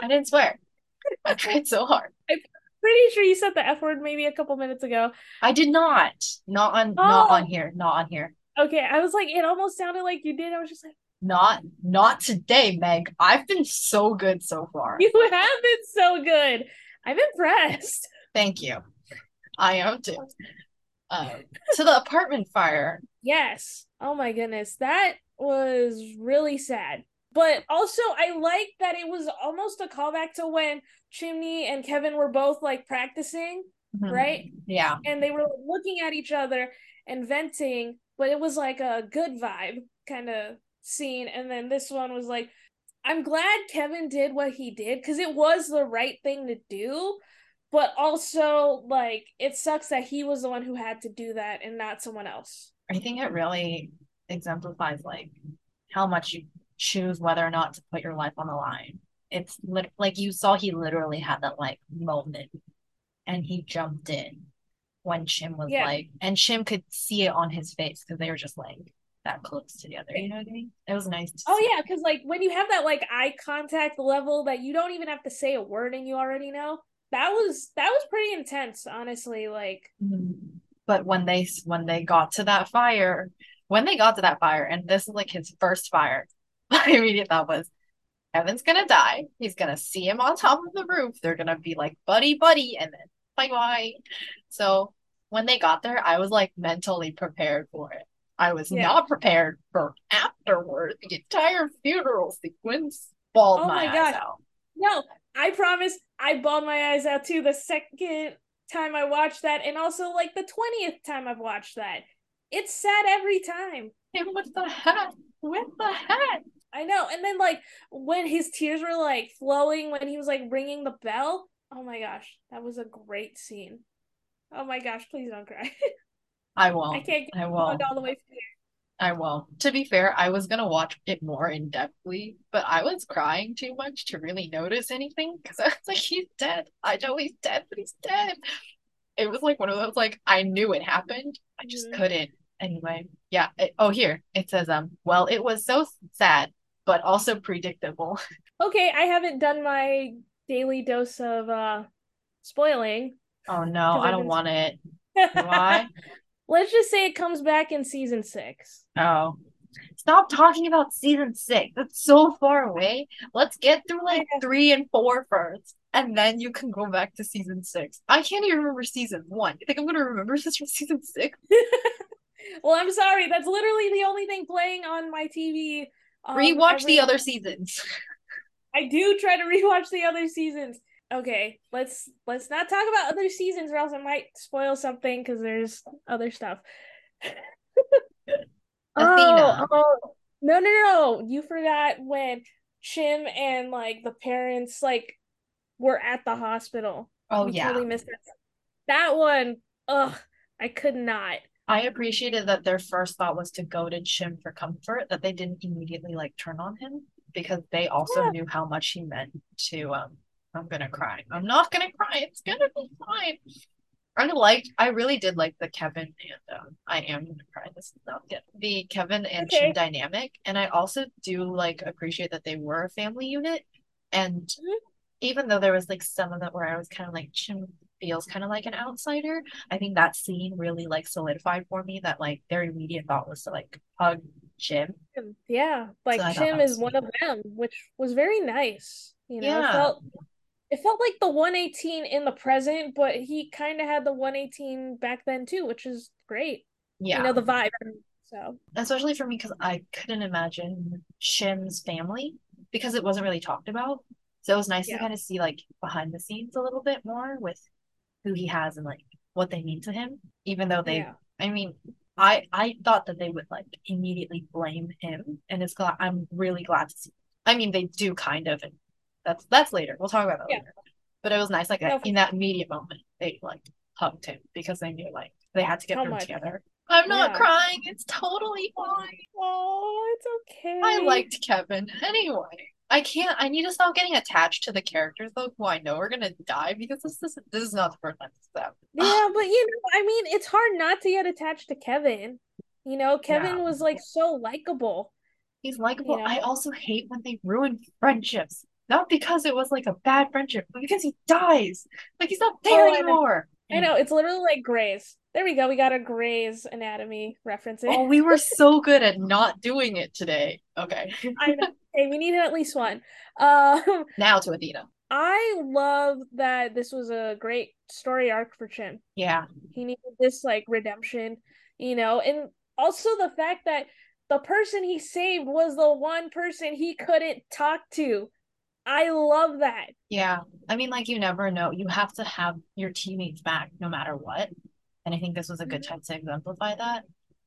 I didn't swear. I tried so hard. Pretty sure you said the F word maybe a couple minutes ago. I did not. Not on not Oh. on here. Not on here. Okay, I was like, it almost sounded like you did. I was just like, Not not today, Meg. I've been so good so far. you have been so good. I'm impressed. Thank you. I am too. Um, to the apartment fire. Yes. Oh my goodness. That was really sad. But also, I like that it was almost a callback to when Chimney and Kevin were both like practicing Mhm. Right? Yeah. and they were looking at each other and venting, but it was like a good vibe kind of scene. And then this one was like, I'm glad Kevin did what he did because it was the right thing to do. But also, like, it sucks that he was the one who had to do that and not someone else. I think it really exemplifies like how much you choose whether or not to put your life on the line. It's lit- like you saw he literally had that like moment and he jumped in when Chim was Yeah. like, and Chim could see it on his face because they were just like that close together. You know what I mean? It was nice to Oh, see. yeah, because, like, when you have that, like, eye contact level that you don't even have to say a word and you already know, that was that was pretty intense, honestly. Like, Mhm. But when they when they got to that fire, when they got to that fire, and this is like his first fire, my immediate thought was, Evan's gonna die. He's gonna see him on top of the roof. They're gonna be like buddy buddy, and then bye bye. So when they got there, I was like mentally prepared for it. I was Yeah. not prepared for afterward. The entire funeral sequence bawled Oh my, my eyes out. no, I promise I bawled my eyes out too the second time I watched that, and also like the 20th time I've watched that. It's sad every time. Him with the hat, with the hat. I know. And then like when his tears were like flowing when he was like ringing the bell. Oh my gosh, that was a great scene. Oh my gosh, please don't cry. I won't. I can't get I won't. all the way from here. I won't. To be fair, I was gonna watch it more in depthly, but I was crying too much to really notice anything because I was like, he's dead. I know he's dead, but he's dead. It was like one of those like I knew it happened. I just Mhm. couldn't. Anyway, yeah. It, oh, here it says um. Well, it was so sad, but also predictable. Okay, I haven't done my daily dose of uh spoiling. Oh no, I don't been- want it. Why? Let's just say it comes back in season six. Oh. Stop talking about season six. That's so far away. Let's get through like three and four first, and then you can go back to season six. I can't even remember season one. You think I'm gonna remember this from season six? well, I'm sorry. That's literally the only thing playing on my TV Um, Rewatch the other seasons. I do try to rewatch the other seasons. Okay, let's let's not talk about other seasons, or else I might spoil something because there's other stuff. Athena. Oh, oh, no, no, no! You forgot when Chim and like the parents like were at the hospital. Oh We yeah. totally missed that. That one, ugh, I could not. I appreciated that their first thought was to go to Chim for comfort, that they didn't immediately like turn on him because they also Yeah. knew how much he meant to um I'm gonna cry. I'm not gonna cry. It's gonna be fine. I liked I really did like the Kevin and um I am gonna cry. This is not good. The Kevin and Okay. Chim dynamic. And I also do like appreciate that they were a family unit. And Mhm. even though there was like some of it where I was kind of like Chim feels mm-hmm. kind of like an outsider. I think that scene really like solidified for me that like their immediate thought was to like hug Chim. Yeah, like I thought Chim that was is one of them, which was very nice. You know, it felt it felt like the 118 in the present, but he kind of had the 118 back then too, which is great. Yeah, You know, the vibe. So, especially for me because I couldn't imagine Chim's family because it wasn't really talked about. So it was nice Yeah. to kind of see like behind the scenes a little bit more with who he has and like what they mean to him, even though they yeah. I mean, I I thought that they would like immediately blame him, and it's glad I'm really glad to see. I mean, they do kind of, and that's that's later. We'll talk about that Yeah. later. But it was nice, like No, in that immediate moment, they like hugged him because they knew like they had to get through much? together. I'm not Yeah. crying. It's totally fine. Oh, it's okay. I liked Kevin anyway. I can't. I need to stop getting attached to the characters though, who I know are gonna die because this is this is not the first time this happened. Yeah, but you know, I mean, it's hard not to get attached to Kevin. You know, Kevin Yeah. was like so likable. He's likable. You know? I also hate when they ruin friendships. Not because it was like a bad friendship, but because he dies. Like he's not there Oh, I know. anymore. I know, it's literally like Grey's. There we go. We got a Grey's Anatomy reference in. Oh, we were so good at not doing it today. Okay. I know. Hey, we needed at least one. Um, Now to Athena. I love that this was a great story arc for Chim. Yeah. He needed this like redemption, you know, and also the fact that the person he saved was the one person he couldn't talk to. I love that. Yeah. I mean, like you never know. You have to have your teammates back no matter what. And I think this was a good time to exemplify that.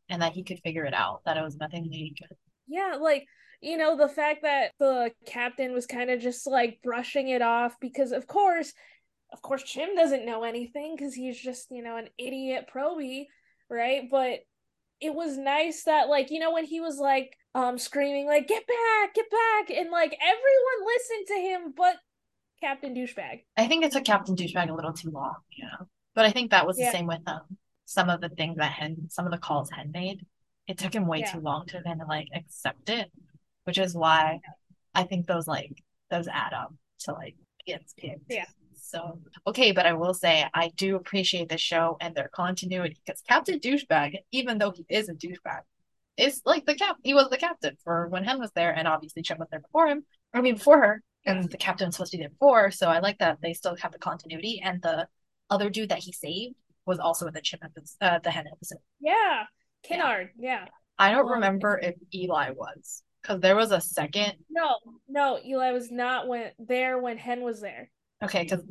And that he could figure it out, that it was nothing that he could. Yeah, like, you know, the fact that the captain was kind of just like brushing it off because, of course, of course, Chim doesn't know anything because he's just, you know, an idiot probie, right? But it was nice that, like, you know, when he was like, um, screaming, like, get back, get back, and like everyone listened to him but Captain Douchebag. I think it took Captain Douchebag a little too long, you know. But I think that was the Yeah. same with um some of the things that Hen some of the calls Hen made. It took him way Yeah. too long to of like accept it, which is why I think those like those add up to like gets picked. Yeah. So okay, but I will say I do appreciate the show and their continuity because Captain Douchebag, even though he is a douchebag, is like the cap. He was the captain for when Hen was there, and obviously Chim was there before him. I mean before her, and the captain was supposed to be there before. So I like that they still have the continuity. And the other dude that he saved was also in the Chim episode, uh, the Hen episode. Yeah, Kennard. Yeah. I don't Um, remember if Eli was because there was a second. No, no, Eli was not when there when Hen was there. Okay, because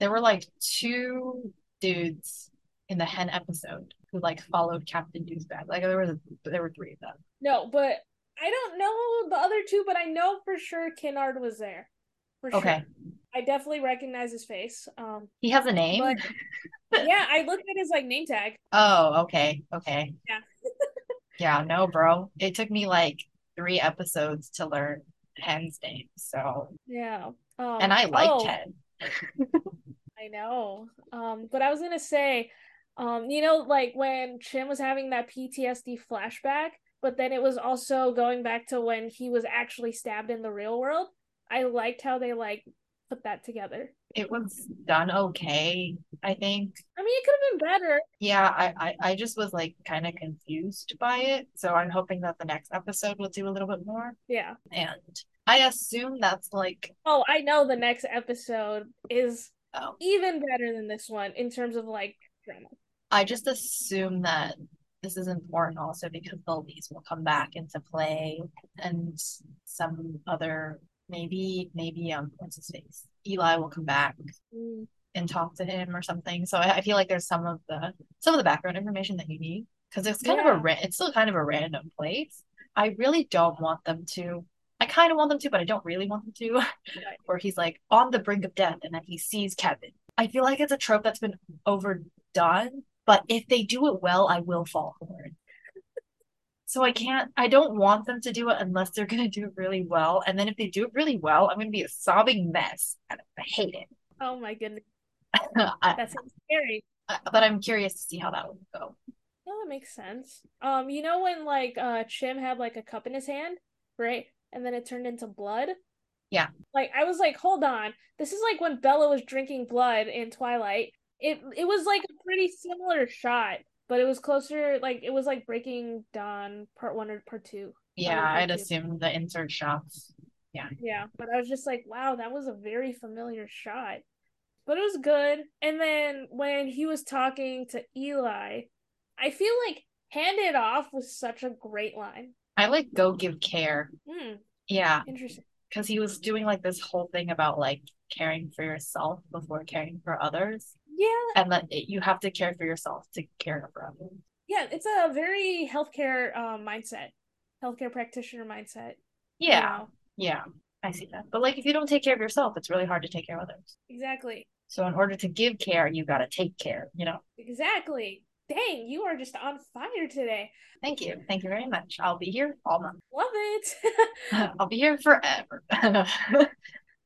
there were like two dudes in the Hen episode who like followed Captain Douchebag. Like there was there were three of them. No, but I don't know the other two, but I know for sure Kennard was there. For sure. I definitely recognize his face. Um he has a name. But- yeah, I looked at his like name tag. Oh, okay, okay. Yeah. Yeah, no, bro. It took me like three episodes to learn Hen's name. So, Yeah. Um and I liked oh, Hen. I know. Um, but I was gonna say, um, you know, like when Chim was having that PTSD flashback, but then it was also going back to when he was actually stabbed in the real world. I liked how they like put that together. It was done okay, I think. I mean, it could have been better. Yeah, I, I, I just was like kind of confused by it. So I'm hoping that the next episode will do a little bit more. Yeah. And I assume that's like, Oh, I know the next episode is oh, even better than this one in terms of like drama. I just assume that this is important also because the leads will come back into play and some other maybe maybe um what's his face Eli will come back Mm. and talk to him or something. So I, I feel like there's some of the some of the background information that you need because it's kind of a ra- it's still kind of a random place. I really don't want them to. I kind of want them to, but I don't really want them to. Where he's like on the brink of death and then he sees Kevin. I feel like it's a trope that's been overdone, but if they do it well, I will fall for it. So I can't, I don't want them to do it unless they're going to do it really well. And then if they do it really well, I'm going to be a sobbing mess and I hate it. Oh my goodness. That sounds scary. But I'm curious to see how that will go. No, that makes sense. Um, you know when like uh Chim had like a cup in his hand, right? And then it turned into blood? Yeah. Like I was like, hold on. This is like when Bella was drinking blood in Twilight. It it was like a pretty similar shot, but it was closer like it was like Breaking Dawn part one or part two. Yeah, Probably I'd too. assume the insert shots. Yeah, Yeah. but I was just like, wow, that was a very familiar shot. But it was good. And then when he was talking to Eli, I feel like hand it off was such a great line. I like go give care. Hmm, Yeah, interesting. because he was doing like this whole thing about like caring for yourself before caring for others, Yeah, and that you have to care for yourself to care for others. yeah, it's a very healthcare um mindset, healthcare practitioner mindset. you Yeah, know? yeah, I see that. But like if you don't take care of yourself, it's really hard to take care of others. exactly, So in order to give care, you got to take care, you know? exactly. Dang, you are just on fire today. Thank you. Thank you very much. I'll be here all month. Love it. I'll be here forever.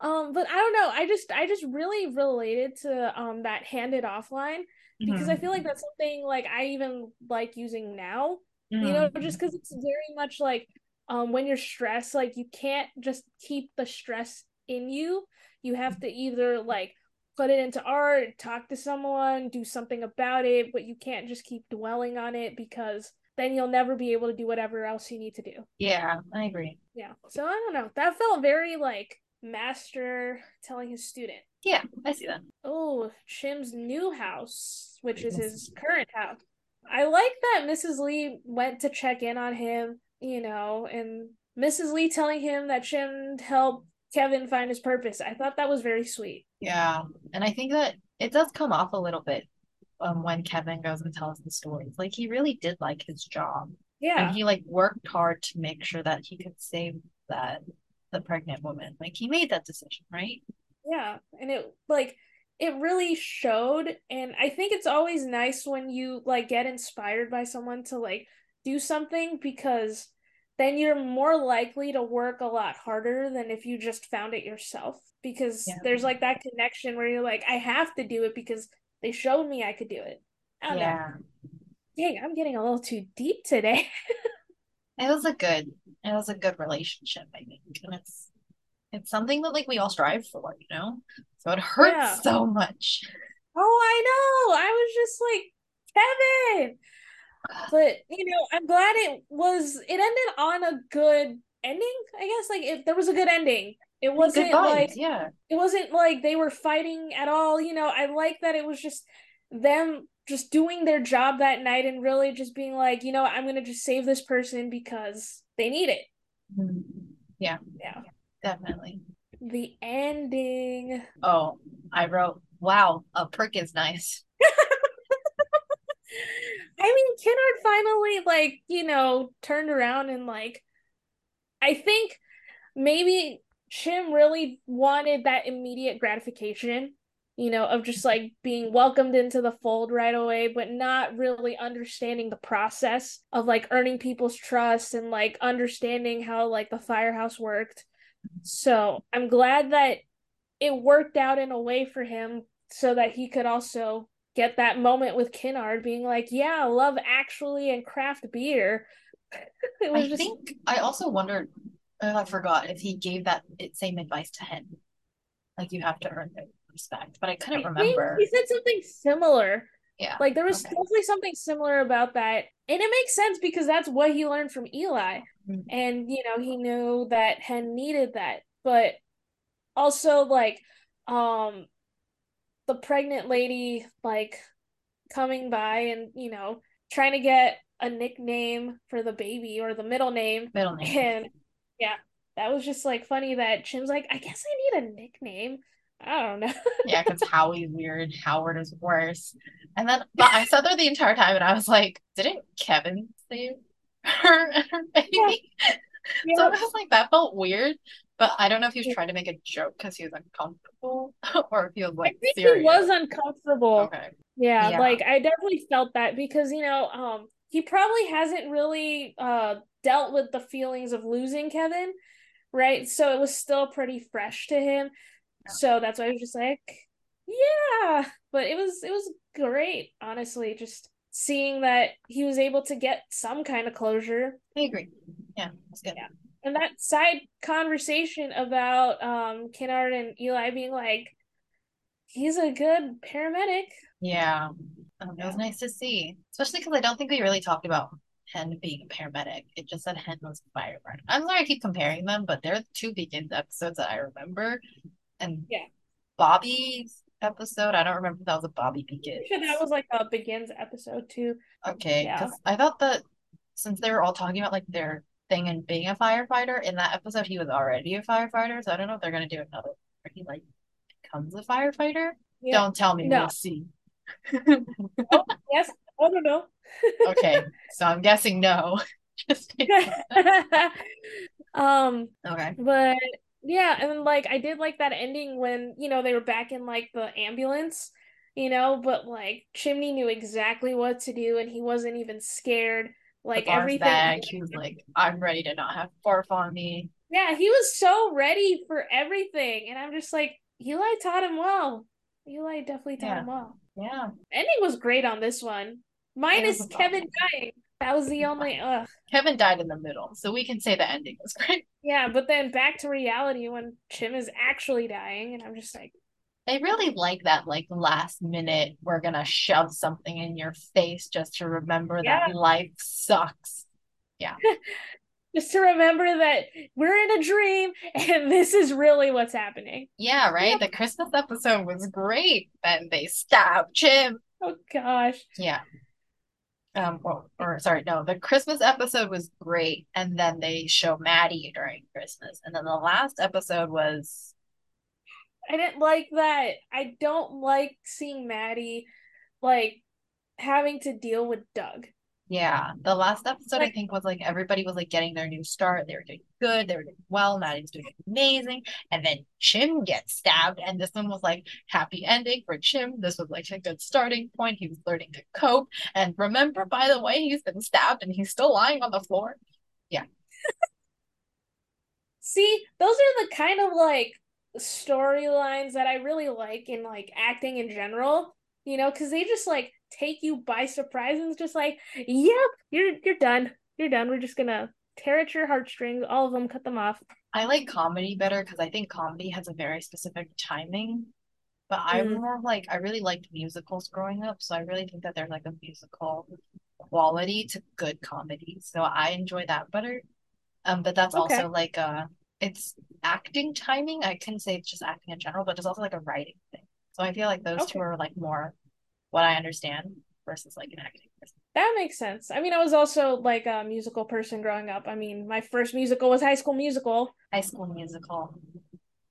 Um, but I don't know. I just I just really related to um that handed off line because I feel like that's something like I even like using now. You know, Mhm. just because it's very much like um when you're stressed, like you can't just keep the stress in you. You have to either like put it into art, talk to someone, do something about it, but you can't just keep dwelling on it because then you'll never be able to do whatever else you need to do. Yeah, I agree. Yeah. So I don't know. That felt very like master telling his student. Yeah, I see that. Oh, Chim's new house, which is his current house. I like that Mrs. Lee went to check in on him, you know, and Mrs. Lee telling him that Chim helped Kevin find his purpose. I thought that was very sweet. Yeah, and I think that it does come off a little bit um, when Kevin goes and tells the stories. Like he really did like his job, Yeah. and he like worked hard to make sure that he could save that the pregnant woman. Like he made that decision, right? Yeah, and it like it really showed and I think it's always nice when you like get inspired by someone to like do something because then you're more likely to work a lot harder than if you just found it yourself because Yeah. there's like that connection where you're like I have to do it because they showed me I could do it. I don't know. Yeah, Dang, I'm getting a little too deep today. it was a good, it was a good relationship, I think, and it's it's something that like we all strive for, you know. So it hurts Yeah. so much. Oh, I know. I was just like, Kevin. But, you know, I'm glad it was, it ended on a good ending, I guess. Like, if there was a good ending, it wasn't vibes, like, yeah. it wasn't like they were fighting at all. You know, I like that it was just them just doing their job that night and really just being like, you know, I'm going to just save this person because they need it. Mhm. Yeah, Yeah. definitely. The ending. Oh, I wrote, wow, a prick is nice. I mean, Kennard finally, like, you know, turned around and, like, I think maybe Chim really wanted that immediate gratification, you know, of just like being welcomed into the fold right away, but not really understanding the process of like earning people's trust and like understanding how like the firehouse worked. So I'm glad that it worked out in a way for him so that he could also get that moment with Kennard being like, yeah, love actually and craft beer. it was I just think I also wondered, uh, I forgot if he gave that same advice to him. Like you have to earn their respect, but I couldn't I remember. he said something similar. Yeah. Like there was Okay. definitely something similar about that. And it makes sense because that's what he learned from Eli. Mhm. And you know, he knew that Hen needed that. But also like um the pregnant lady like coming by and, you know, trying to get a nickname for the baby or the middle name. Middle name. And yeah, that was just like funny that Chim's like, I guess I need a nickname. I don't know. yeah, because Howie's weird. Howard is worse. And then but I sat there the entire time and I was like, didn't Kevin save her and her baby? Yeah. Yeah. So I was like, that felt weird. But I don't know if he was trying to make a joke because he was uncomfortable or if he was like I think serious. he was uncomfortable. Okay. Yeah, yeah, like I definitely felt that because you know, um, he probably hasn't really uh dealt with the feelings of losing Kevin, right? So it was still pretty fresh to him. So that's why I was just like, yeah. But it was it was great, honestly, just seeing that he was able to get some kind of closure. I agree. Yeah, that's good. Yeah. And that side conversation about um Kennard and Eli being like, he's a good paramedic. Yeah. Um, it was nice to see, especially because I don't think we really talked about Hen being a paramedic. It just said Hen was a firefighter. I'm sorry I keep comparing them, but they're the two Begins episodes that I remember. And yeah, Bobby's episode, I don't remember if that was a Bobby Begins. Sure, that was like a Begins episode too. Okay, because yeah. I thought that since they were all talking about like their thing and being a firefighter, in that episode he was already a firefighter. So I don't know if they're gonna do another where he like becomes a firefighter. Yeah. Don't tell me. No. We'll see. oh, yes. I don't know. okay, so I'm guessing no. Just um. Okay. But yeah, and like I did like that ending when you know they were back in like the ambulance, you know, but like Chimney knew exactly what to do and he wasn't even scared. Like everything. Bag. He was like, "I'm ready to not have barf on me." Yeah, he was so ready for everything, and I'm just like, Eli taught him well. Eli definitely taught yeah. him well. Yeah. Ending was great on this one. Minus Kevin dying. That was the only ugh. Kevin died in the middle, so we can say the ending was great. Yeah, but then back to reality when Chim is actually dying, and I'm just like they really like that like last minute we're gonna shove something in your face just to remember yeah. that life sucks. Yeah. just to remember that we're in a dream and this is really what's happening. Yeah, right. The Christmas episode was great. Then they stab Chim. Oh gosh. Yeah. Um, or, or sorry, no, the Christmas episode was great, and then they show Maddie during Christmas, and then the last episode was. I didn't like that. I don't like seeing Maddie, like, having to deal with Doug. Yeah, the last episode I think was like everybody was like getting their new start. They were doing good. They were doing well. Maddie's doing amazing. And then Chim gets stabbed, and this one was like happy ending for Chim. This was like a good starting point. He was learning to cope. And remember, by the way, he's been stabbed and he's still lying on the floor. Yeah. See, those are the kind of like storylines that I really like in like acting in general. You know, because they just like take you by surprise and it's just like, yep, you're you're done. You're done. We're just gonna tear at your heartstrings, all of them, cut them off. I like comedy better because I think comedy has a very specific timing. But mm. I'm more like I really liked musicals growing up, so I really think that there's like a musical quality to good comedy. So I enjoy that better. Um, but that's okay. also like uh it's acting timing. I can say it's just acting in general, but it's also like a writing thing. So I feel like those okay. two are like more what I understand versus like an acting person. That makes sense. I mean, I was also like a musical person growing up. I mean, my first musical was High School Musical. High School Musical.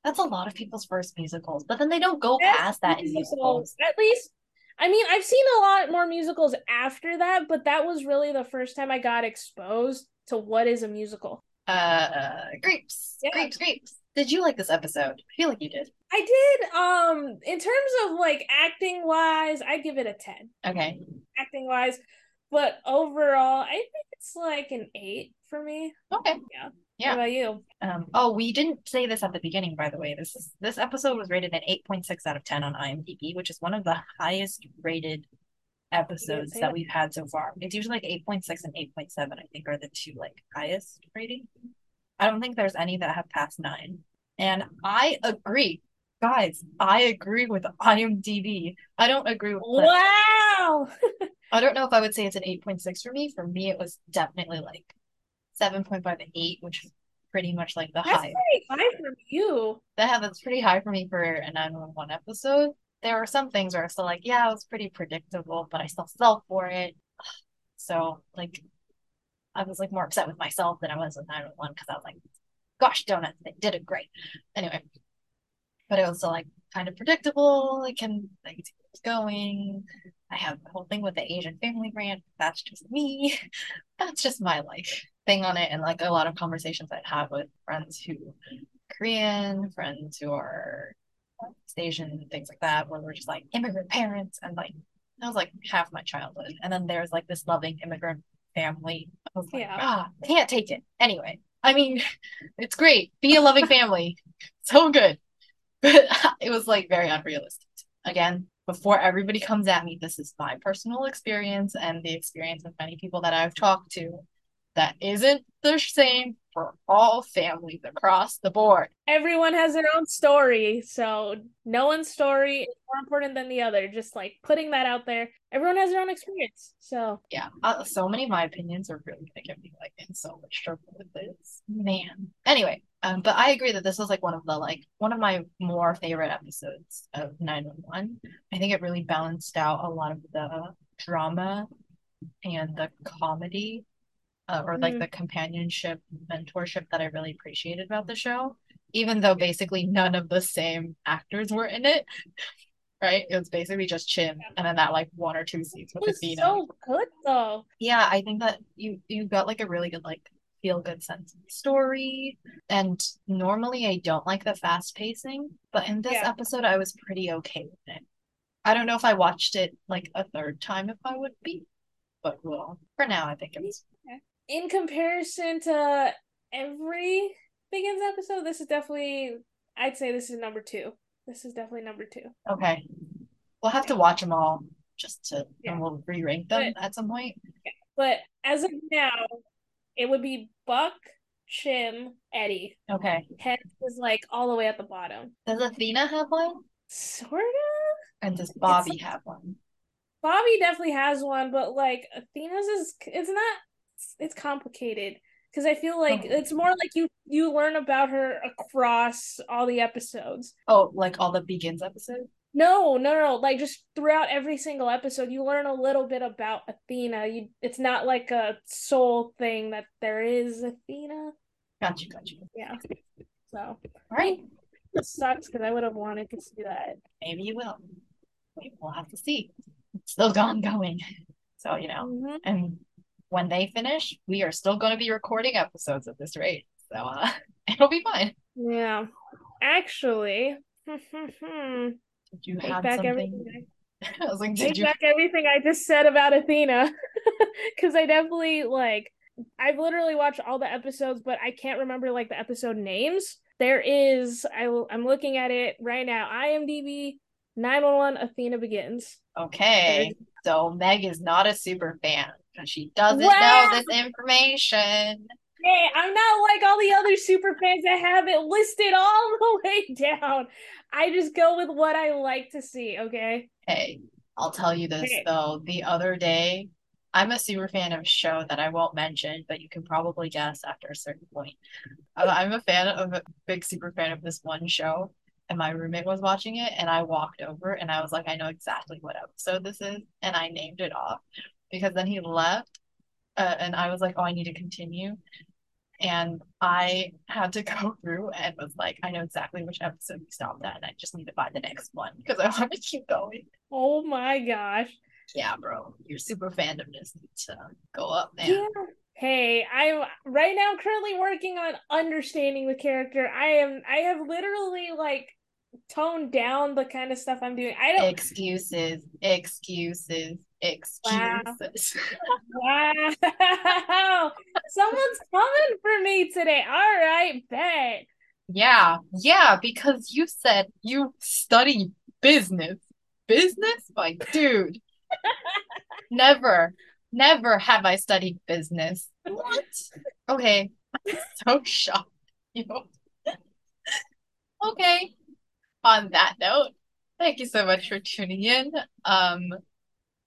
That's a lot of people's first musicals, but then they don't go past that in musicals. At least, I mean, I've seen a lot more musicals after that, but that was really the first time I got exposed to what is a musical. Uh, grapes, yeah. grapes, grapes. Did you like this episode? I feel like you did. I did. Um, in terms of like acting wise, I give it a 10. Okay. Acting wise. But overall, I think it's like an eight for me. Okay. Yeah. Yeah. What about you? Um, oh, we didn't say this at the beginning, by the way. This is this episode was rated an 8.6 out of 10 on IMDb, which is one of the highest rated episodes that, that we've had so far. It's usually like 8.6 and 8.7, I think, are the two like highest rating. I don't think there's any that have passed nine. And I agree. Guys, I agree with IMDb. I don't agree with Wow. I don't know if I would say it's an 8.6 for me. For me, it was definitely like 7.5 to 8, which is pretty much like the that's high. Pretty high for you. That that's pretty high for me for a 911 episode. There are some things where I was still like, yeah, it was pretty predictable, but I still fell for it. So like I was like more upset with myself than I was with 911 because I was like, gosh, donuts, they did it great. Anyway, but it was still like kind of predictable. Like, can like see what's going. I have the whole thing with the Asian family brand. That's just me. That's just my like thing on it. And like a lot of conversations I've had with friends who Korean, friends who are Asian, things like that, where we're just like immigrant parents and like that was like half my childhood. And then there's like this loving immigrant family. I was like, Yeah. ah, can't take it. Anyway, I mean, it's great. Be a loving family. So good. But it was like very unrealistic. Again, before everybody comes at me, this is my personal experience and the experience of many people that I've talked to that isn't the same for all families across the board. Everyone has their own story, so no one's story is more important than the other. Just like putting that out there. Everyone has their own experience. So Yeah, uh, so many of my opinions are really gonna get me like in so much trouble with this, man. Anyway, um, but I agree that this was like one of the like one of my more favorite episodes of 911. I think it really balanced out a lot of the drama and the comedy, uh, or like Mhm. the companionship, mentorship that I really appreciated about the show, even though basically none of the same actors were in it. Right? It was basically just Chim, and then that like one or two scenes it with was Athena. so good though. Yeah, I think that you you got like a really good like feel good sense of the story. And normally I don't like the fast pacing, but in this Yeah. episode I was pretty okay with it. I don't know if I watched it like a third time if I would be, but well, for now I think it's was In comparison to every Begins episode, this is definitely I'd say this is number two. This is definitely number two. okay. We'll have to watch them all just to Yeah. and we'll re-rank them at some point. But as of now, it would be Buck, Chim, Eddie. Okay. Head is like all the way at the bottom. Does Athena have one? Sort of. And does Bobby have one? Bobby definitely has one, but like Athena's is it's not it's complicated because I feel like Oh. it's more like you you learn about her across all the episodes. Oh, like all the Begins episodes? No, no, no, like just throughout every single episode, you learn a little bit about Athena. You, it's not like a soul thing that there is Athena. Gotcha, gotcha. Yeah. So All right. it sucks because I would have wanted to see that. Maybe you will. We- We'll have to see. It's still ongoing. So, you know, Mhm. and when they finish, we are still going to be recording episodes at this rate. So, uh, it'll be fine. Yeah. Actually, Did you take have back something? everything. I was like, take did you? back everything I just said about Athena because I definitely like I've literally watched all the episodes, but I can't remember like the episode names. There is I I'm looking at it right now. IMDb 911 Athena begins. Okay. So, Meg is not a super fan because she doesn't Wow. know this information. Hey, I'm not like all the other super fans that have it listed all the way down. I just go with what I like to see, okay? Hey, I'll tell you this though. The other day, I'm a super fan of a show that I won't mention, but you can probably guess after a certain point. Uh, I'm a fan of a big super fan of this one show, and my roommate was watching it, and I walked over and I was like, I know exactly what episode this is, and I named it off because then he left, uh, and I was like, oh, I need to continue. And I had to go through and was like, I know exactly which episode we stopped at, and I just need to find the next one because I want to keep going. Oh my gosh. Yeah, bro, your super fandomness needs to go up, man. Yeah. Hey, I'm right now currently working on understanding the character. I am I have literally like toned down the kind of stuff I'm doing. I don't Excuses, excuses, excuses. Wow. Someone's coming for me today. All right, bet. Yeah, yeah, because you said you study business. Business? Like, dude, never, never have I studied business. What? Okay, I'm so shocked. You know? Okay. On that note, thank you so much for tuning in. Um,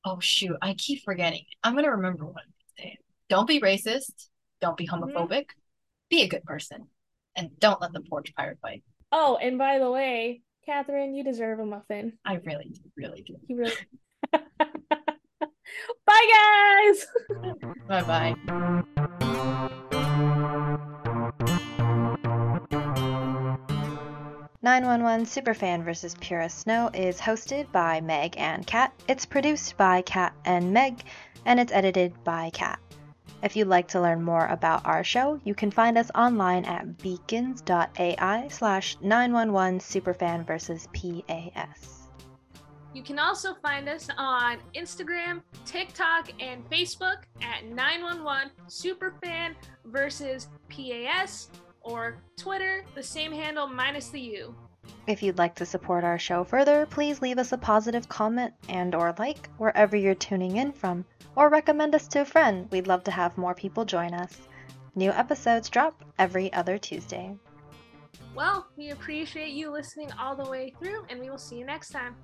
oh shoot, I keep forgetting. I'm gonna remember one say. Don't be racist. Don't be homophobic. Be a good person. And don't let the porch pirate fight. Oh, and by the way, Catherine, you deserve a muffin. I really do, really do. You really Bye, guys. bye bye. Nine One One Superfan vs. Pura Snow is hosted by Meg and Kat. It's produced by Kat and Meg, and it's edited by Kat. If you'd like to learn more about our show, you can find us online at beacons.ai slash 911 superfan versus PAS. You can also find us on Instagram, TikTok, and Facebook at 911 Superfan versus PAS, or Twitter, the same handle minus the U. If you'd like to support our show further, please leave us a positive comment and or like wherever you're tuning in from, or recommend us to a friend. We'd love to have more people join us. New episodes drop every other Tuesday. Well, we appreciate you listening all the way through, and we will see you next time.